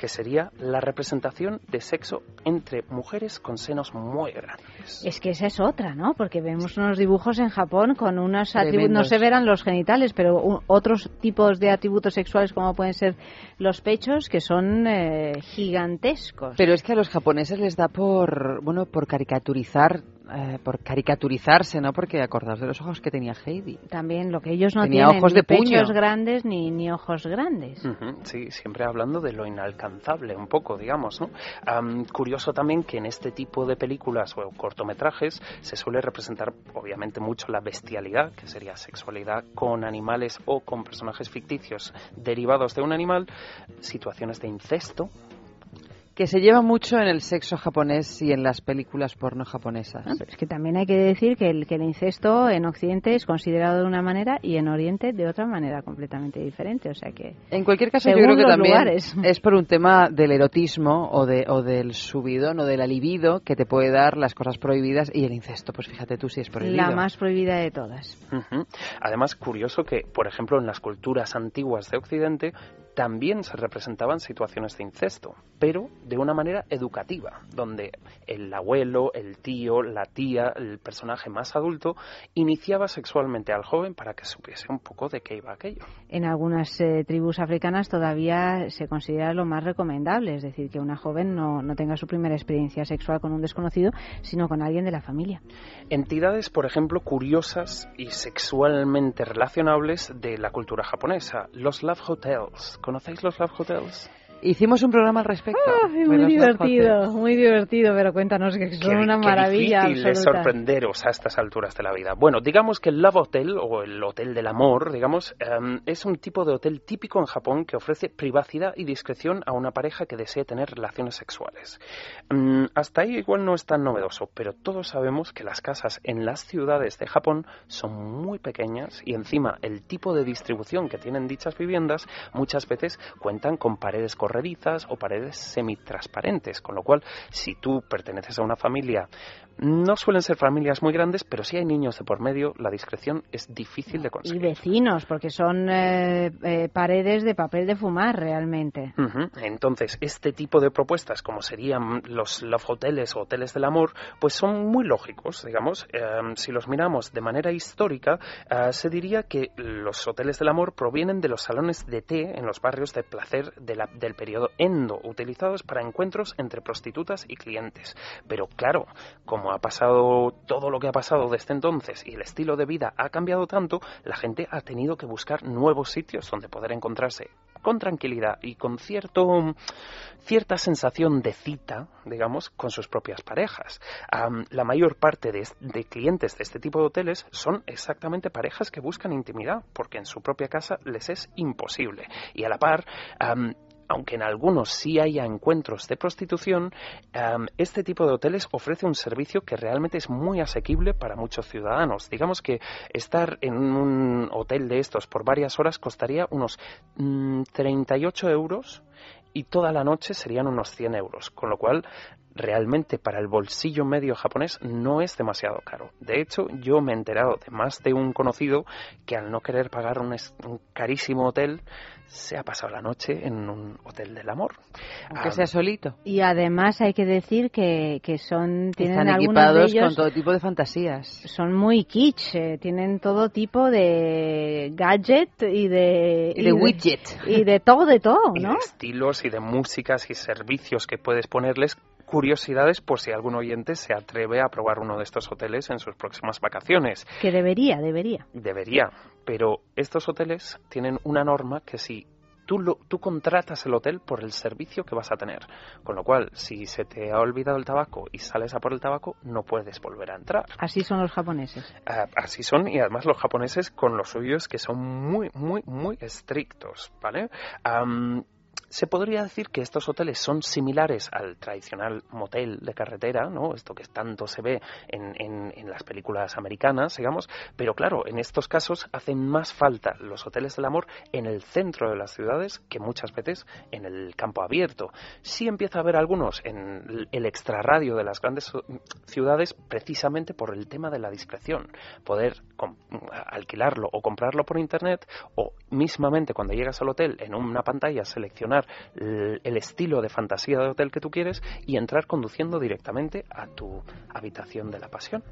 que sería la representación de sexo entre mujeres con senos muy grandes. Es que esa es otra, ¿no? Porque vemos unos dibujos en Japón con unos atributos, no se verán los genitales, pero otros tipos de atributos sexuales como pueden ser los pechos que son eh, gigantescos. Pero es que a los japoneses les da por, bueno, por caricaturizar, eh, por caricaturizarse, ¿no? Porque acordaos de los ojos que tenía Heidi. También lo que ellos no Tenía tienen ojos ni de puño. grandes ni, ni ojos grandes. Sí, siempre hablando de lo inalcanzable, un poco, digamos, ¿no? Am, curioso también que en este tipo de películas o cortometrajes se suele representar, obviamente, mucho la bestialidad, que sería sexualidad con animales o con personajes ficticios derivados de un animal, situaciones de incesto. Que se lleva mucho en el sexo japonés y en las películas porno japonesas. Ah, pero es que también hay que decir que el, que el incesto en Occidente es considerado de una manera y en Oriente de otra manera completamente diferente. O sea que. En cualquier caso, yo creo que también lugares. es por un tema del erotismo o, de, o del subidón o del libido que te puede dar las cosas prohibidas y el incesto, pues fíjate tú si es prohibido. La más prohibida de todas. Además, curioso que, por ejemplo, en las culturas antiguas de Occidente también se representaban situaciones de incesto, pero de una manera educativa, donde el abuelo, el tío, la tía, el personaje más adulto, iniciaba sexualmente al joven para que supiese un poco de qué iba aquello. En algunas eh, tribus africanas todavía se considera lo más recomendable, es decir, que una joven no, no tenga su primera experiencia sexual con un desconocido, sino con alguien de la familia. Entidades, por ejemplo, curiosas y sexualmente relacionables de la cultura japonesa, los love hotels. ¿Conocéis los love hotels? Hicimos un programa al respecto. Ay, de muy divertido, muy divertido, pero cuéntanos que son Qué- una qué maravilla difícil es sorprenderos a estas alturas de la vida. Bueno, digamos que el Love Hotel o el Hotel del Amor, digamos, em, es un tipo de hotel típico en Japón que ofrece privacidad y discreción a una pareja que desee tener relaciones sexuales. Mm, hasta ahí igual no es tan novedoso, pero todos sabemos que las casas en las ciudades de Japón son muy pequeñas y encima el tipo de distribución que tienen dichas viviendas muchas veces cuentan con paredes corredizas o paredes semitransparentes, con lo cual si tú perteneces a una familia, no suelen ser familias muy grandes, pero si hay niños de por medio, la discreción es difícil de Y conseguir. vecinos, porque son eh, eh, paredes de papel de fumar realmente. Entonces, este tipo de propuestas, como serían los love hoteles o hoteles del amor, pues son muy lógicos, digamos. Em, si los miramos de manera histórica, eh, se diría que los hoteles del amor provienen de los salones de té en los barrios de placer de la- del periodo Endo, utilizados para encuentros entre prostitutas y clientes. Pero claro, como ha pasado todo lo que ha pasado desde entonces y el estilo de vida ha cambiado tanto, la gente ha tenido que buscar nuevos sitios donde poder encontrarse con tranquilidad y con cierto cierta sensación de cita, digamos, con sus propias parejas. La mayor parte de, es- de clientes de este tipo de hoteles son exactamente parejas que buscan intimidad, porque en su propia casa les es imposible. Y a la par, aunque en algunos sí haya encuentros de prostitución, am, este tipo de hoteles ofrece un servicio que realmente es muy asequible para muchos ciudadanos. Digamos que estar en un hotel de estos por varias horas costaría unos mm, 38 euros y toda la noche serían unos 100 euros, con lo cual realmente para el bolsillo medio japonés no es demasiado caro. De hecho, yo me he enterado de más de un conocido que al no querer pagar un, es- un carísimo hotel se ha pasado la noche en un hotel del amor. Aunque Ah, sea solito. Y además hay que decir que, que son tienen Están algunos de ellos con todo tipo de fantasías. son muy kitsch, eh, tienen todo tipo de gadget y de Y de widget. y de todo de todo, y ¿no? de estilos y de músicas y servicios que puedes ponerles curiosidades por si algún oyente se atreve a probar uno de estos hoteles en sus próximas vacaciones. Que debería, debería. Debería, pero estos hoteles tienen una norma que si tú, lo, tú contratas el hotel por el servicio que vas a tener. Con lo cual, si se te ha olvidado el tabaco y sales a por el tabaco, no puedes volver a entrar. Así son los japoneses. Ah, así son, y además los japoneses con los suyos que son muy, muy, muy estrictos, ¿vale? Se podría decir que estos hoteles son similares al tradicional motel de carretera, ¿no? Esto que tanto se ve en, las películas americanas, digamos, pero claro, en estos casos hacen más falta los hoteles del amor en el centro de las ciudades que muchas veces en el campo abierto. Sí empieza a haber algunos en el extrarradio de las grandes ciudades precisamente por el tema de la discreción, poder alquilarlo o comprarlo por internet o mismamente cuando llegas al hotel en una pantalla el, el estilo de fantasía de hotel que tú quieres y entrar conduciendo directamente a tu habitación de la pasión.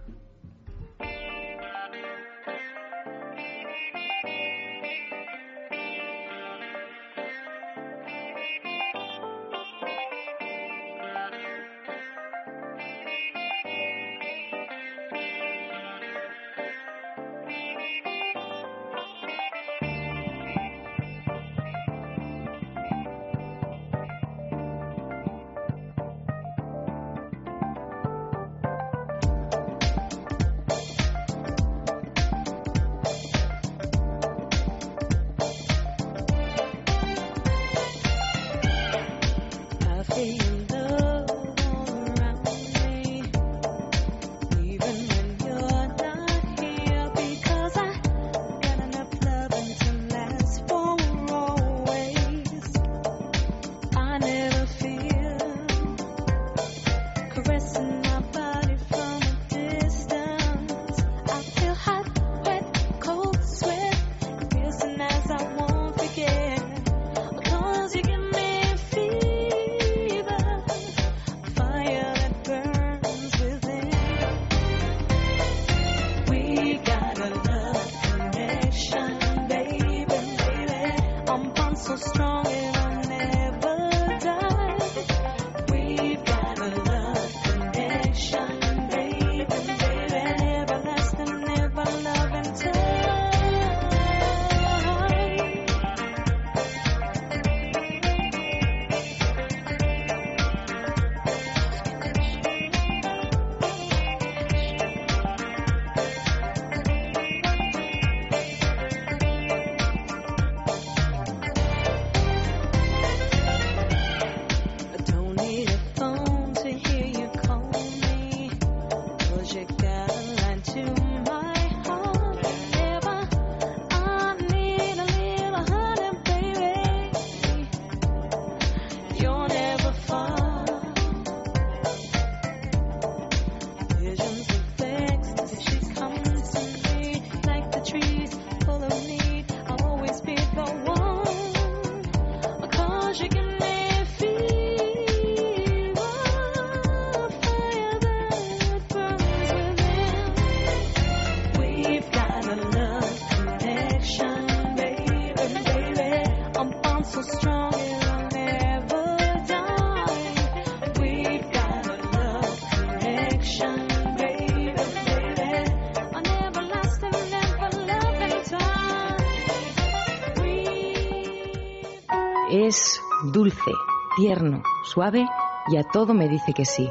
magic. Tierno, suave y a todo me dice que sí.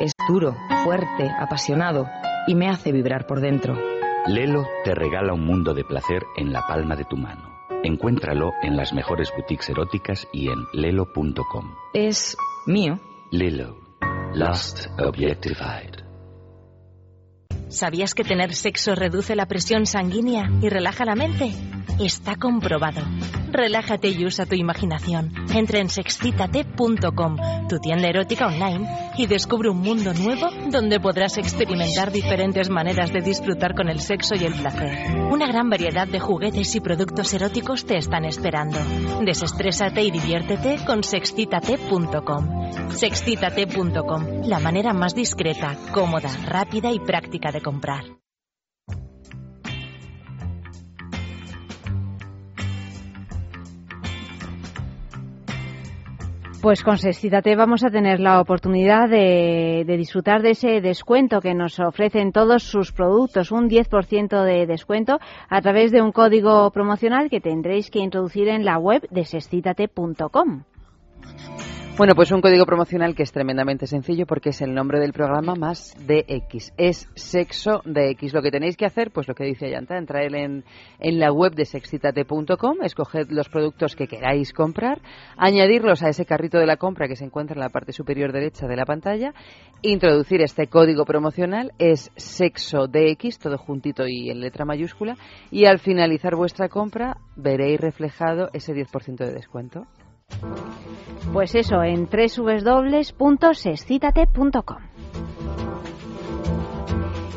Es duro, fuerte, apasionado y me hace vibrar por dentro. Lelo te regala un mundo de placer en la palma de tu mano. Encuéntralo en las mejores boutiques eróticas y en lelo.com. Es mío. Lelo. Lost Objectified. ¿Sabías que tener sexo reduce la presión sanguínea y relaja la mente? Está comprobado. Relájate y usa tu imaginación. Entra en sexcitate.com, tu tienda erótica online, y descubre un mundo nuevo donde podrás experimentar diferentes maneras de disfrutar con el sexo y el placer. Una gran variedad de juguetes y productos eróticos te están esperando. Desestrésate y diviértete con sexcitate.com. Sexcitate.com, la manera más discreta, cómoda, rápida y práctica de comprar. Pues con Sexcítate vamos a tener la oportunidad de, disfrutar de ese descuento que nos ofrecen todos sus productos, un 10% de descuento a través de un código promocional que tendréis que introducir en la web de sexcítate.com. Bueno, pues un código promocional que es tremendamente sencillo porque es el nombre del programa más DX. Es sexo DX. Lo que tenéis que hacer, pues lo que dice Ayanta, entrar en, en la web de sexcitate.com, escoger los productos que queráis comprar, añadirlos a ese carrito de la compra que se encuentra en la parte superior derecha de la pantalla, introducir este código promocional, es sexo DX, todo juntito y en letra mayúscula, y al finalizar vuestra compra veréis reflejado ese 10% de descuento. Pues eso, en www.sexcitate.com.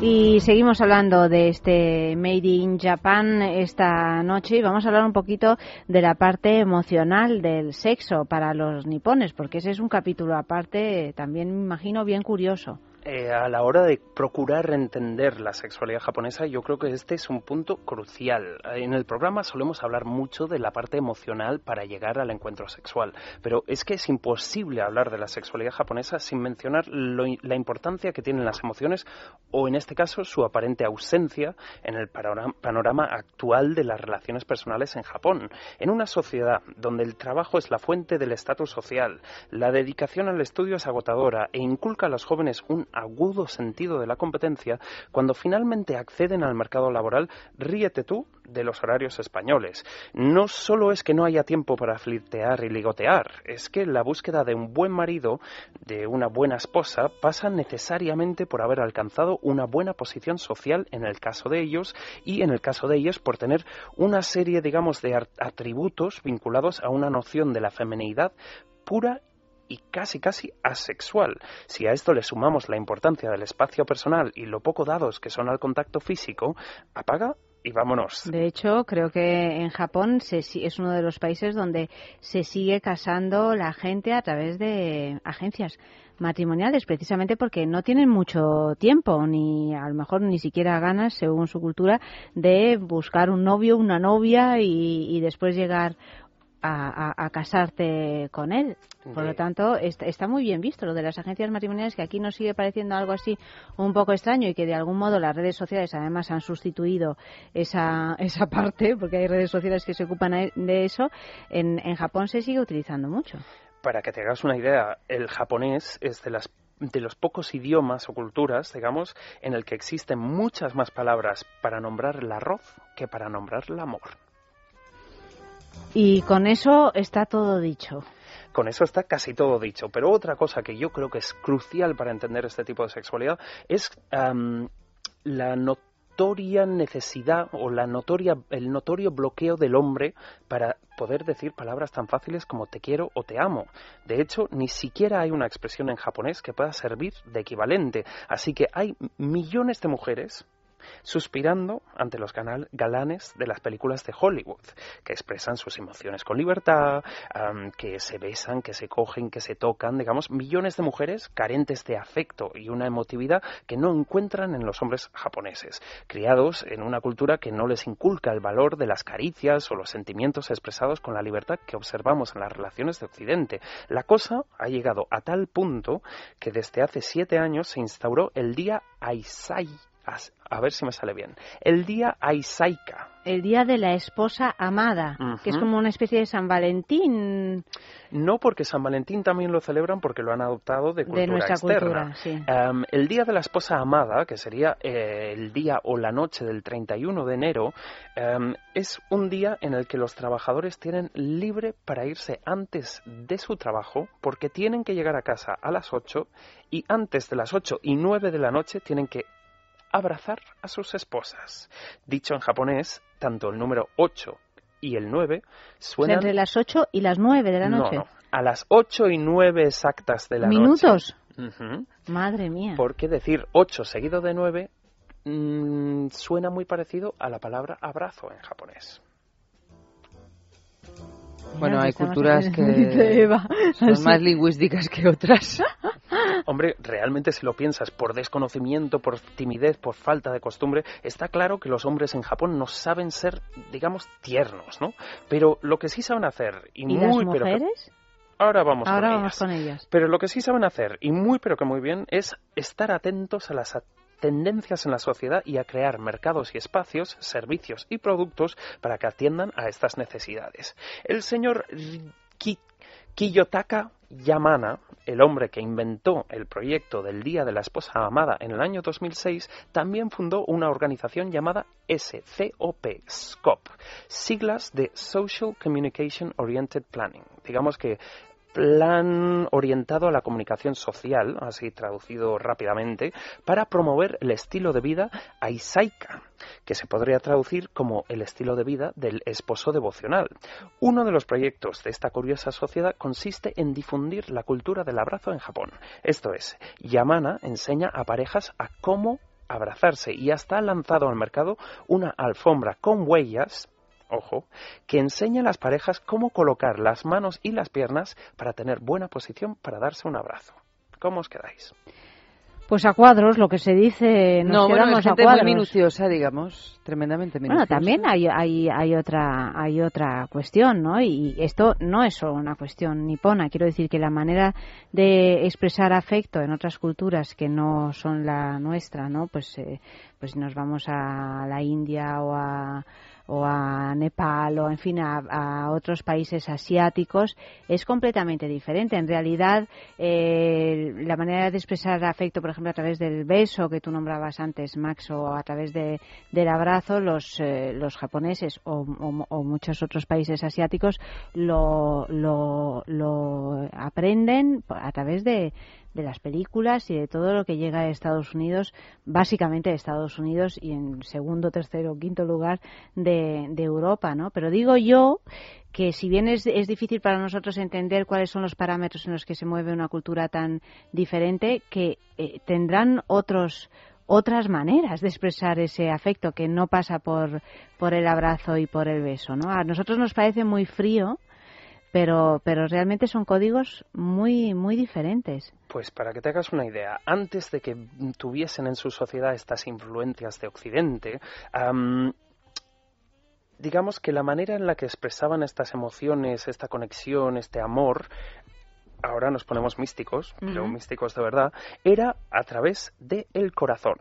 Y seguimos hablando de este Made in Japan esta noche y vamos a hablar un poquito de la parte emocional del sexo para los nipones, porque ese es un capítulo aparte, también me imagino bien curioso. Eh, a la hora de procurar entender la sexualidad japonesa, yo creo que este es un punto crucial. En el programa solemos hablar mucho de la parte emocional para llegar al encuentro sexual, pero es que es imposible hablar de la sexualidad japonesa sin mencionar la importancia que tienen las emociones o, en este caso, su aparente ausencia en el panorama, panorama actual de las relaciones personales en Japón. En una sociedad donde el trabajo es la fuente del estatus social, la dedicación al estudio es agotadora e inculca a los jóvenes un agudo sentido de la competencia, cuando finalmente acceden al mercado laboral, ríete tú de los horarios españoles. No solo es que no haya tiempo para flirtear y ligotear, es que la búsqueda de un buen marido, de una buena esposa, pasa necesariamente por haber alcanzado una buena posición social en el caso de ellos y en el caso de ellos por tener una serie, digamos, de atributos vinculados a una noción de la feminidad pura y casi casi asexual. Si a esto le sumamos la importancia del espacio personal y lo poco dados que son al contacto físico, apaga y vámonos. De hecho, creo que en Japón se es uno de los países donde se sigue casando la gente a través de agencias matrimoniales, precisamente porque no tienen mucho tiempo, ni a lo mejor ni siquiera ganas, según su cultura, de buscar un novio, una novia y después llegar a, a- a casarte con él. Por lo tanto, está, está muy bien visto lo de las agencias matrimoniales, que aquí nos sigue pareciendo algo así un poco extraño y que de algún modo las redes sociales además han sustituido esa, esa parte, porque hay redes sociales que se ocupan de eso. En, en Japón se sigue utilizando mucho. Para que te hagas una idea, el japonés es de las de los pocos idiomas o culturas, digamos, en el que existen muchas más palabras para nombrar el arroz que para nombrar el amor. Y con eso está todo dicho. Con eso está casi todo dicho. Pero otra cosa que yo creo que es crucial para entender este tipo de sexualidad es am, la notoria necesidad o la notoria, el notorio bloqueo del hombre para poder decir palabras tan fáciles como te quiero o te amo. De hecho, ni siquiera hay una expresión en japonés que pueda servir de equivalente. Así que hay millones de mujeres suspirando ante los galanes de las películas de Hollywood, que expresan sus emociones con libertad, que se besan, que se cogen, que se tocan, digamos, millones de mujeres carentes de afecto y una emotividad que no encuentran en los hombres japoneses, criados en una cultura que no les inculca el valor de las caricias o los sentimientos expresados con la libertad que observamos en las relaciones de Occidente. La cosa ha llegado a tal punto que desde hace siete años se instauró el día Aisai, a ver si me sale bien, el día Aisaika. El Día de la Esposa Amada, que es como una especie de San Valentín No porque San Valentín también lo celebran porque lo han adoptado de cultura de nuestra externa. cultura. Sí. Em, el Día de la Esposa Amada, que sería eh, el día o la noche del 31 de enero, em, es un día en el que los trabajadores tienen libre para irse antes de su trabajo porque tienen que llegar a casa a las 8 y antes de las 8 y 9 de la noche tienen que abrazar a sus esposas. Dicho en japonés, tanto el número 8 y el 9 O sea, suenan... entre las 8 y las 9 de la noche. No, no. A las 8 y 9 exactas de la ¿Minutos? noche. Ujú. Madre mía. Porque decir 8 seguido de 9 mm, suena muy parecido a la palabra abrazo en japonés. Bueno, hay culturas que son más lingüísticas que otras. Hombre, realmente si lo piensas por desconocimiento, por timidez, por falta de costumbre, está claro que los hombres en Japón no saben ser, digamos, tiernos, ¿no? Pero lo que sí saben hacer, y, ¿Y muy, las pero que- mujeres? Ahora vamos Ahora con vamos ellas. con ellas. Pero lo que sí saben hacer, y muy pero que muy bien, es estar atentos a las tendencias en la sociedad y a crear mercados y espacios, servicios y productos para que atiendan a estas necesidades. El señor Ki- Kiyotaka Yamana, el hombre que inventó el proyecto del Día de la Esposa Amada en el año 2006, también fundó una organización llamada SCOP, siglas de Social Communication Oriented Planning. Digamos que plan orientado a la comunicación social, así traducido rápidamente, para promover el estilo de vida aisaika, que se podría traducir como el estilo de vida del esposo devocional. Uno de los proyectos de esta curiosa sociedad consiste en difundir la cultura del abrazo en Japón. Esto es, Yamana enseña a parejas a cómo abrazarse y hasta ha lanzado al mercado una alfombra con huellas ojo, que enseña a las parejas cómo colocar las manos y las piernas para tener buena posición para darse un abrazo. ¿Cómo os quedáis? Pues a cuadros, lo que se dice, nos no, bueno, quedamos es a gente muy cuadros. minuciosa, digamos, tremendamente minuciosa. Bueno, también hay, hay, hay, otra, hay otra cuestión, ¿no? Y esto no es solo una cuestión nipona. Quiero decir que la manera de expresar afecto en otras culturas que no son la nuestra, ¿no? Pues, eh, pues nos vamos a la India o a o a Nepal o en fin a, otros países asiáticos es completamente diferente. En realidad eh, la manera de expresar afecto, por ejemplo, a través del beso que tú nombrabas antes, Max, o a través de, del abrazo, los, eh, los japoneses o, o- o muchos otros países asiáticos lo, lo, lo aprenden a través de, de las películas y de todo lo que llega de Estados Unidos, básicamente de Estados Unidos y en segundo, tercero, quinto lugar de, de Europa, ¿no? Pero digo yo que si bien es, es difícil para nosotros entender cuáles son los parámetros en los que se mueve una cultura tan diferente, que eh, tendrán otros otras maneras de expresar ese afecto que no pasa por, por el abrazo y por el beso, ¿no? A nosotros nos parece muy frío, pero, pero realmente son códigos muy, muy diferentes. Pues para que te hagas una idea, antes de que tuviesen en su sociedad estas influencias de Occidente, am, digamos que la manera en la que expresaban estas emociones, esta conexión, este amor, ahora nos ponemos místicos, pero místicos de verdad, era a través del corazón.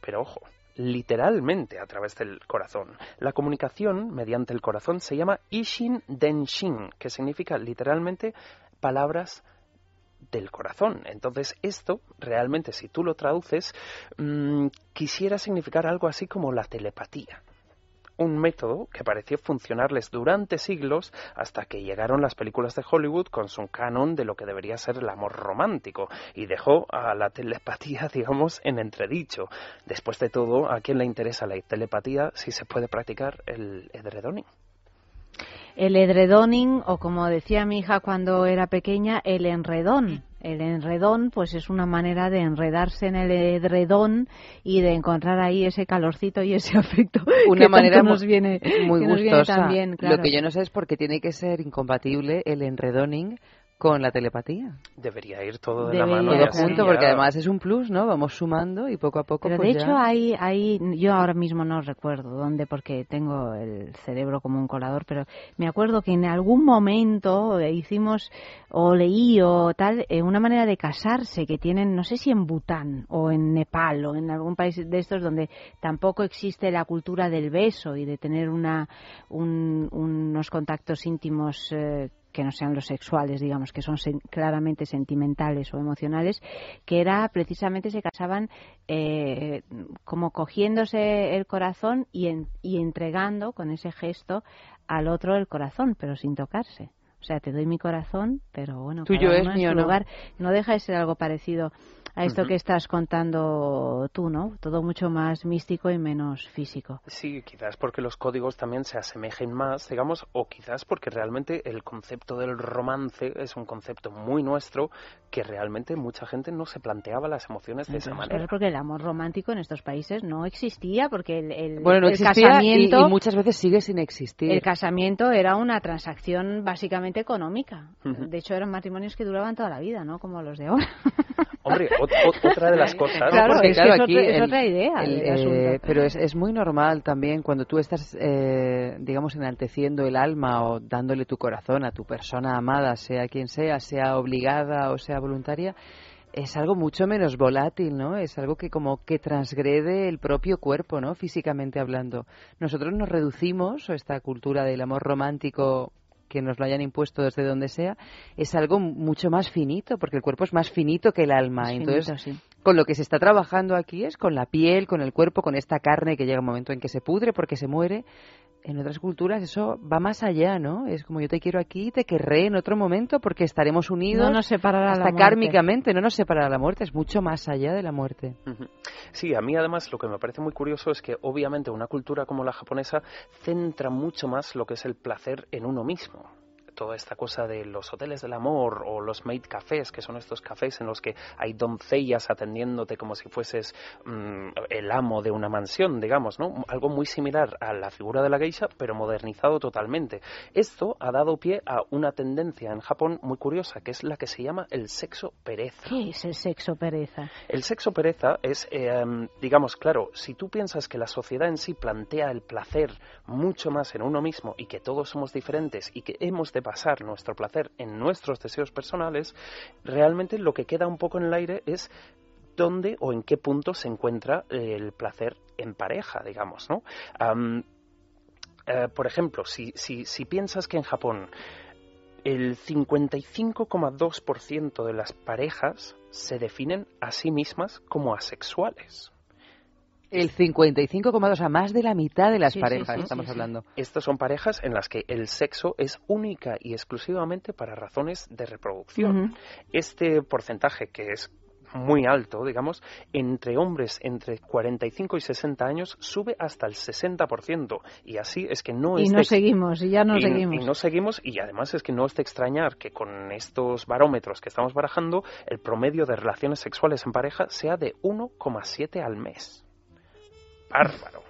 Pero ojo, literalmente a través del corazón. La comunicación mediante el corazón se llama Ishin Denshin, que significa literalmente palabras del corazón. Entonces, esto realmente, si tú lo traduces, mm, quisiera significar algo así como la telepatía. Un método que pareció funcionarles durante siglos hasta que llegaron las películas de Hollywood con su canon de lo que debería ser el amor romántico y dejó a la telepatía, digamos, en entredicho. Después de todo, ¿a quién le interesa la telepatía si se puede practicar el edredoning? El edredoning, o como decía mi hija cuando era pequeña, el enredón. El enredón, pues es una manera de enredarse en el edredón y de encontrar ahí ese calorcito y ese afecto Una que manera tanto nos viene, muy que nos viene gustosa. tan bien, claro. Lo que yo no sé es por qué tiene que ser incompatible el enredoning con la telepatía. Debería ir todo de Debería, la mano. Todo junto, ya- porque además es un plus, ¿no? Vamos sumando y poco a poco Pero pues de ya- hecho hay, hay, yo ahora mismo no recuerdo dónde porque tengo el cerebro como un colador, pero me acuerdo que en algún momento hicimos o leí o tal eh, una manera de casarse que tienen, no sé si en Bután o en Nepal o en algún país de estos donde tampoco existe la cultura del beso y de tener una, un- unos contactos íntimos eh, que no sean los sexuales, digamos, que son sen- claramente sentimentales o emocionales, que era precisamente se casaban eh, como cogiéndose el corazón y, en- y entregando con ese gesto al otro el corazón, pero sin tocarse. O sea, te doy mi corazón, pero bueno, Tuyo es, mío. No deja de ser algo parecido a esto que estás contando tú, ¿no? Todo mucho más místico y menos físico. Sí, quizás porque los códigos también se asemejen más, digamos, o quizás porque realmente el concepto del romance es un concepto muy nuestro que realmente mucha gente no se planteaba las emociones de esa manera. claro, porque el amor romántico en estos países no existía, porque el, el- Bueno, no el existía y- casamiento y, muchas veces sigue sin existir. El casamiento era una transacción básicamente económica. De hecho, eran matrimonios que duraban toda la vida, ¿no? Como los de ahora. Hombre, otra de las cosas... Claro, Porque, es que claro, es aquí otra- es el- otra idea el, eh, pero es, es muy normal también cuando tú estás, eh, digamos, enalteciendo el alma o dándole tu corazón a tu persona amada, sea quien sea, sea obligada o sea voluntaria, es algo mucho menos volátil, ¿no? Es algo que como que transgrede el propio cuerpo, ¿no? Físicamente hablando. Nosotros nos reducimos, esta cultura del amor romántico que nos lo hayan impuesto desde donde sea, es algo mucho más finito, porque el cuerpo es más finito que el alma. Entonces, finito, sí. con lo que se está trabajando aquí es con la piel, con el cuerpo, con esta carne que llega un momento en que se pudre porque se muere. En otras culturas eso va más allá, ¿no? Es como yo te quiero aquí, te querré en otro momento porque estaremos unidos No nos separará la hasta muerte. kármicamente, no nos separará la muerte, es mucho más allá de la muerte. Sí, a mí además lo que me parece muy curioso es que obviamente una cultura como la japonesa centra mucho más lo que es el placer en uno mismo. Toda esta cosa de los hoteles del amor o los maid cafés, que son estos cafés en los que hay doncellas atendiéndote como si fueses mm, el amo de una mansión, digamos, ¿no? Algo muy similar a la figura de la geisha, pero modernizado totalmente. Esto ha dado pie a una tendencia en Japón muy curiosa, que es la que se llama el sexo pereza. ¿Qué es el sexo pereza? El sexo pereza es, eh, digamos, claro, si tú piensas que la sociedad en sí plantea el placer mucho más en uno mismo y que todos somos diferentes y que hemos de basar nuestro placer en nuestros deseos personales, realmente lo que queda un poco en el aire es dónde o en qué punto se encuentra eh, el placer en pareja, digamos, ¿no? Eh, por ejemplo, si piensas que en Japón el 55,2% de las parejas se definen a sí mismas como asexuales. El 55,2, o sea, más de la mitad de las Sí, parejas sí, estamos sí, sí. hablando. Estas son parejas en las que el sexo es única y exclusivamente para razones de reproducción. Este porcentaje, que es muy alto, digamos, entre hombres entre 45 y 60 años sube hasta el 60%. Y así es que no Y es no de- seguimos, y ya no y, seguimos. y no seguimos, y además es que no es de extrañar que con estos barómetros que estamos barajando, el promedio de relaciones sexuales en pareja sea de 1,7 al mes. Bárbaro.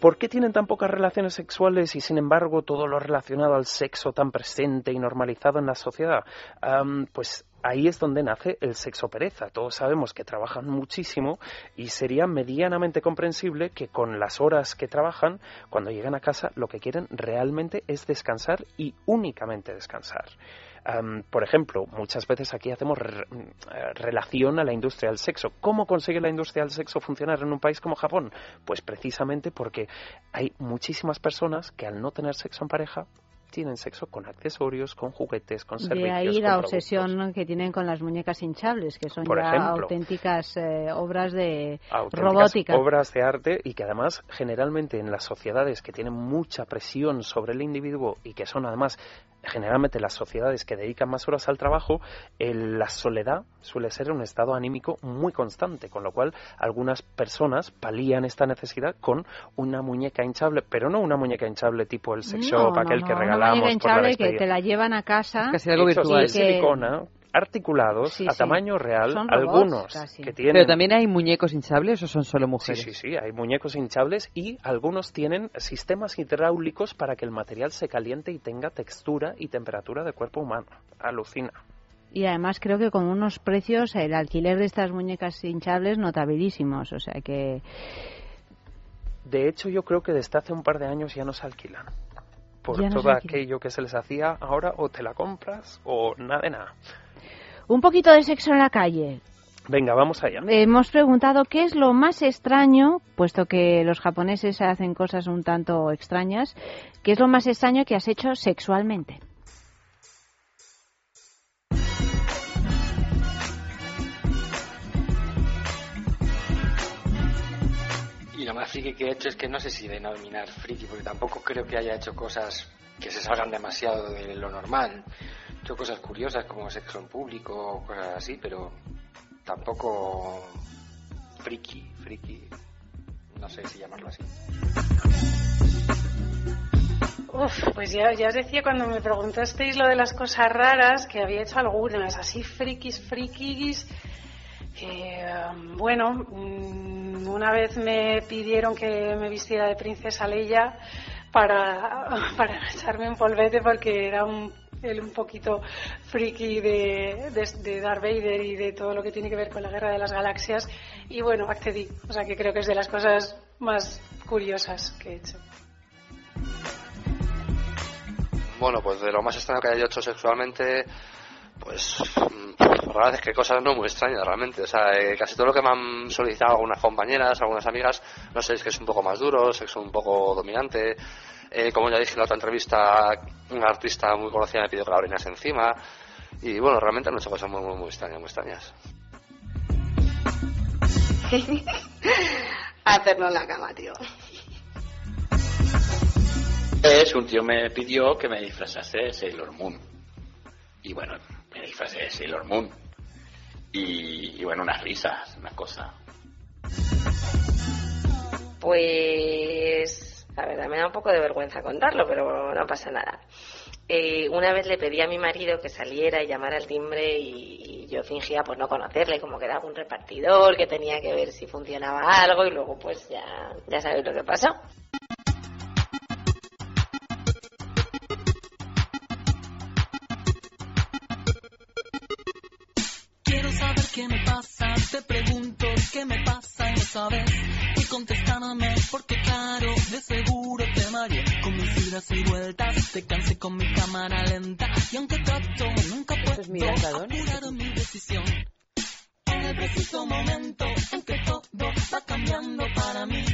¿Por qué tienen tan pocas relaciones sexuales y sin embargo todo lo relacionado al sexo tan presente y normalizado en la sociedad? Pues ahí es donde nace el sexo pereza. Todos sabemos que trabajan muchísimo y sería medianamente comprensible que con las horas que trabajan, cuando llegan a casa, lo que quieren realmente es descansar y únicamente descansar. Am, por ejemplo, muchas veces aquí hacemos re- eh, relación a la industria del sexo. ¿Cómo consigue la industria del sexo funcionar en un país como Japón? Pues precisamente porque hay muchísimas personas que al no tener sexo en pareja tienen sexo con accesorios, con juguetes, con servicios. De ahí la obsesión que tienen con las muñecas hinchables, que son Por ya ejemplo. auténticas eh, obras de auténticas robótica. obras de arte y que además generalmente en las sociedades que tienen mucha presión sobre el individuo y que son además generalmente las sociedades que dedican más horas al trabajo, el- la soledad suele ser un estado anímico muy constante, con lo cual algunas personas palían esta necesidad con una muñeca hinchable, pero no una muñeca hinchable tipo el sex No, shop, no, aquel no, que una regalamos muñeca por la hinchable que te la llevan a casa. Casi algo virtual. de Y que- silicona, articulados Sí, a sí. tamaño real, Son algunos casi. que tienen Pero también hay muñecos hinchables o son solo Sí, mujeres. sí, sí, hay muñecos hinchables y algunos tienen sistemas hidráulicos para que el material se caliente y tenga textura y temperatura de cuerpo humano. Alucina. Y además creo que con unos precios, el alquiler de estas muñecas hinchables notabilísimos. O sea que De hecho, yo creo que desde hace un par de años ya no se alquilan. Por no todo aquello que se les hacía, ahora o te la compras o nada de nada. Un poquito de sexo en la calle. Venga, vamos allá. Hemos preguntado qué es lo más extraño, puesto que los japoneses hacen cosas un tanto extrañas, qué es lo más extraño que has hecho sexualmente. Y lo más friki que he hecho es que no sé si denominar friki, porque tampoco creo que haya hecho cosas que se salgan demasiado de lo normal. He hecho cosas curiosas como sexo en público o cosas así, pero tampoco friki, friki. No sé si llamarlo así. Uf, pues ya, ya os decía cuando me preguntasteis lo de las cosas raras que había hecho algunas, así frikis, frikis, que um, bueno, mm, una vez me pidieron que me vistiera de princesa Leia para, para echarme un polvete porque era un el un poquito friki de, de, de Darth Vader y de todo lo que tiene que ver con la guerra de las galaxias. Y bueno, accedí. O sea que creo que es de las cosas más curiosas que he hecho. Bueno, pues de lo más extraño que haya hecho sexualmente, pues la verdad es que cosas no muy extrañas realmente. O sea, eh, casi todo lo que me han solicitado algunas compañeras, algunas amigas, no sé, es que es un poco más duro, sexo un poco dominante. Eh, como ya dije en la otra entrevista, una artista muy conocida me pidió que la orinase encima. Y bueno, realmente han hecho cosas muy, muy, muy extrañas, muy extrañas. Hacerlo en la cama, tío. Es un tío me pidió que me disfrazase de Sailor Moon. Y bueno, me disfrazé de Sailor. Y, bueno, unas risas, una cosa. Pues, la verdad me da un poco de vergüenza contarlo, pero no pasa nada. Eh, una vez le pedí a mi marido que saliera y llamara al timbre y, yo fingía pues no conocerle, como que era un repartidor, que tenía que ver si funcionaba algo y luego pues ya, ya sabéis lo que pasó. Te pregunto qué me pasa y no sabes qué contestarme porque claro, de seguro te mareé. Con mis idas y vueltas, te cansé con mi cámara lenta. Y aunque trato nunca puedo apurar mi decisión. En el preciso momento en que todo va cambiando para mí,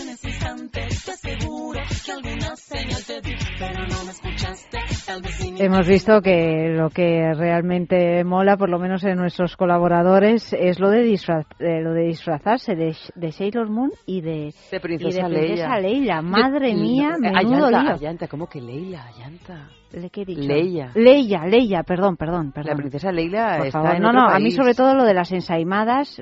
en ese instante te aseguro que alguna señal te di, pero no Hemos visto que lo que realmente mola, por lo menos en nuestros colaboradores, es lo de, disfraz- eh, lo de disfrazarse de, de Sailor Moon y de, De Princesa, y de Princesa. Leia. Madre Yo- mía, Eh, menudo Ayanta, lío. Ayanta, ¿cómo que Leila? Ayanta. ¿Le qué he dicho? Leia. Leia, Leia, perdón, perdón, perdón. La princesa Leila Por está favor, en no, otro no, a mí país. sobre todo lo de las ensaimadas,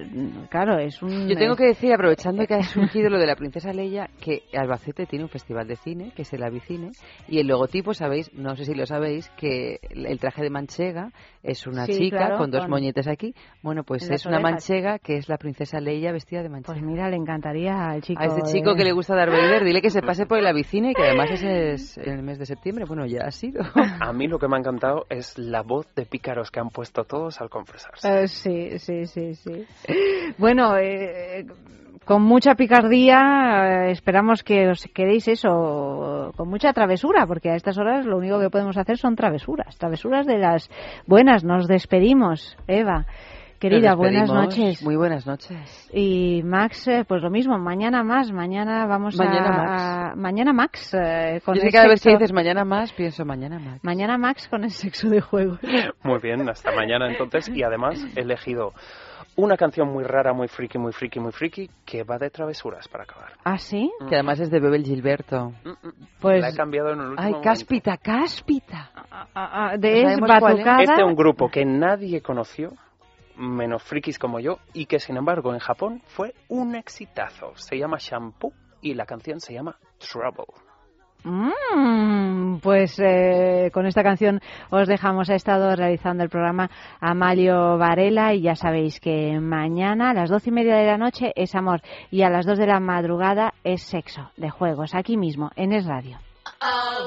claro, es un... Yo tengo eh, que decir, aprovechando que ha surgido lo de la princesa Leia, que Albacete tiene un festival de cine, que es el Avicine, y el logotipo, sabéis, no sé si lo sabéis, que el traje de manchega es una Sí, chica claro, con dos con- moñetes aquí. Bueno, pues es una orejas. manchega que es la princesa Leia vestida de manchega. Pues mira, le encantaría al chico... A este chico eh, que le gusta Darth Vader, dile que se pase por el Avicine, que además ese es en el mes de septiembre. Bueno, ya ha sido. A mí lo que me ha encantado es la voz de pícaros que han puesto todos al confesarse. Eh, sí, sí, sí, sí. Bueno, eh, con mucha picardía, eh, esperamos que os quedéis eso, con mucha travesura, porque a estas horas lo único que podemos hacer son travesuras, travesuras de las buenas. Nos despedimos, Eva. Querida, buenas noches. Muy buenas noches. Y Max, eh, pues lo mismo, mañana más, mañana vamos Mañana a, Max. a- Mañana Max, eh, con Yo sé cada vez que sexo- dices mañana más, pienso mañana más. Mañana Max con el sexo de juego. Muy bien, hasta mañana entonces. Y además he elegido una canción muy rara, muy friki, muy friki, muy friki, que va de travesuras para acabar. ¿Ah, sí? Que además es de Bebel Gilberto. Pues... La he cambiado en el último Ay, momento. cáspita, cáspita. Ah, ah, ¿No de es es? batucada. Es de un grupo que nadie conoció, menos frikis como yo, y que sin embargo en Japón fue un exitazo. Se llama Shampoo y la canción se llama Trouble. Mm, pues eh, con esta canción os dejamos. Ha estado realizando el programa Amalio Varela y ya sabéis que mañana a las doce y media de la noche es amor y a las dos de la madrugada es sexo de juegos aquí mismo en Es Radio. Oh,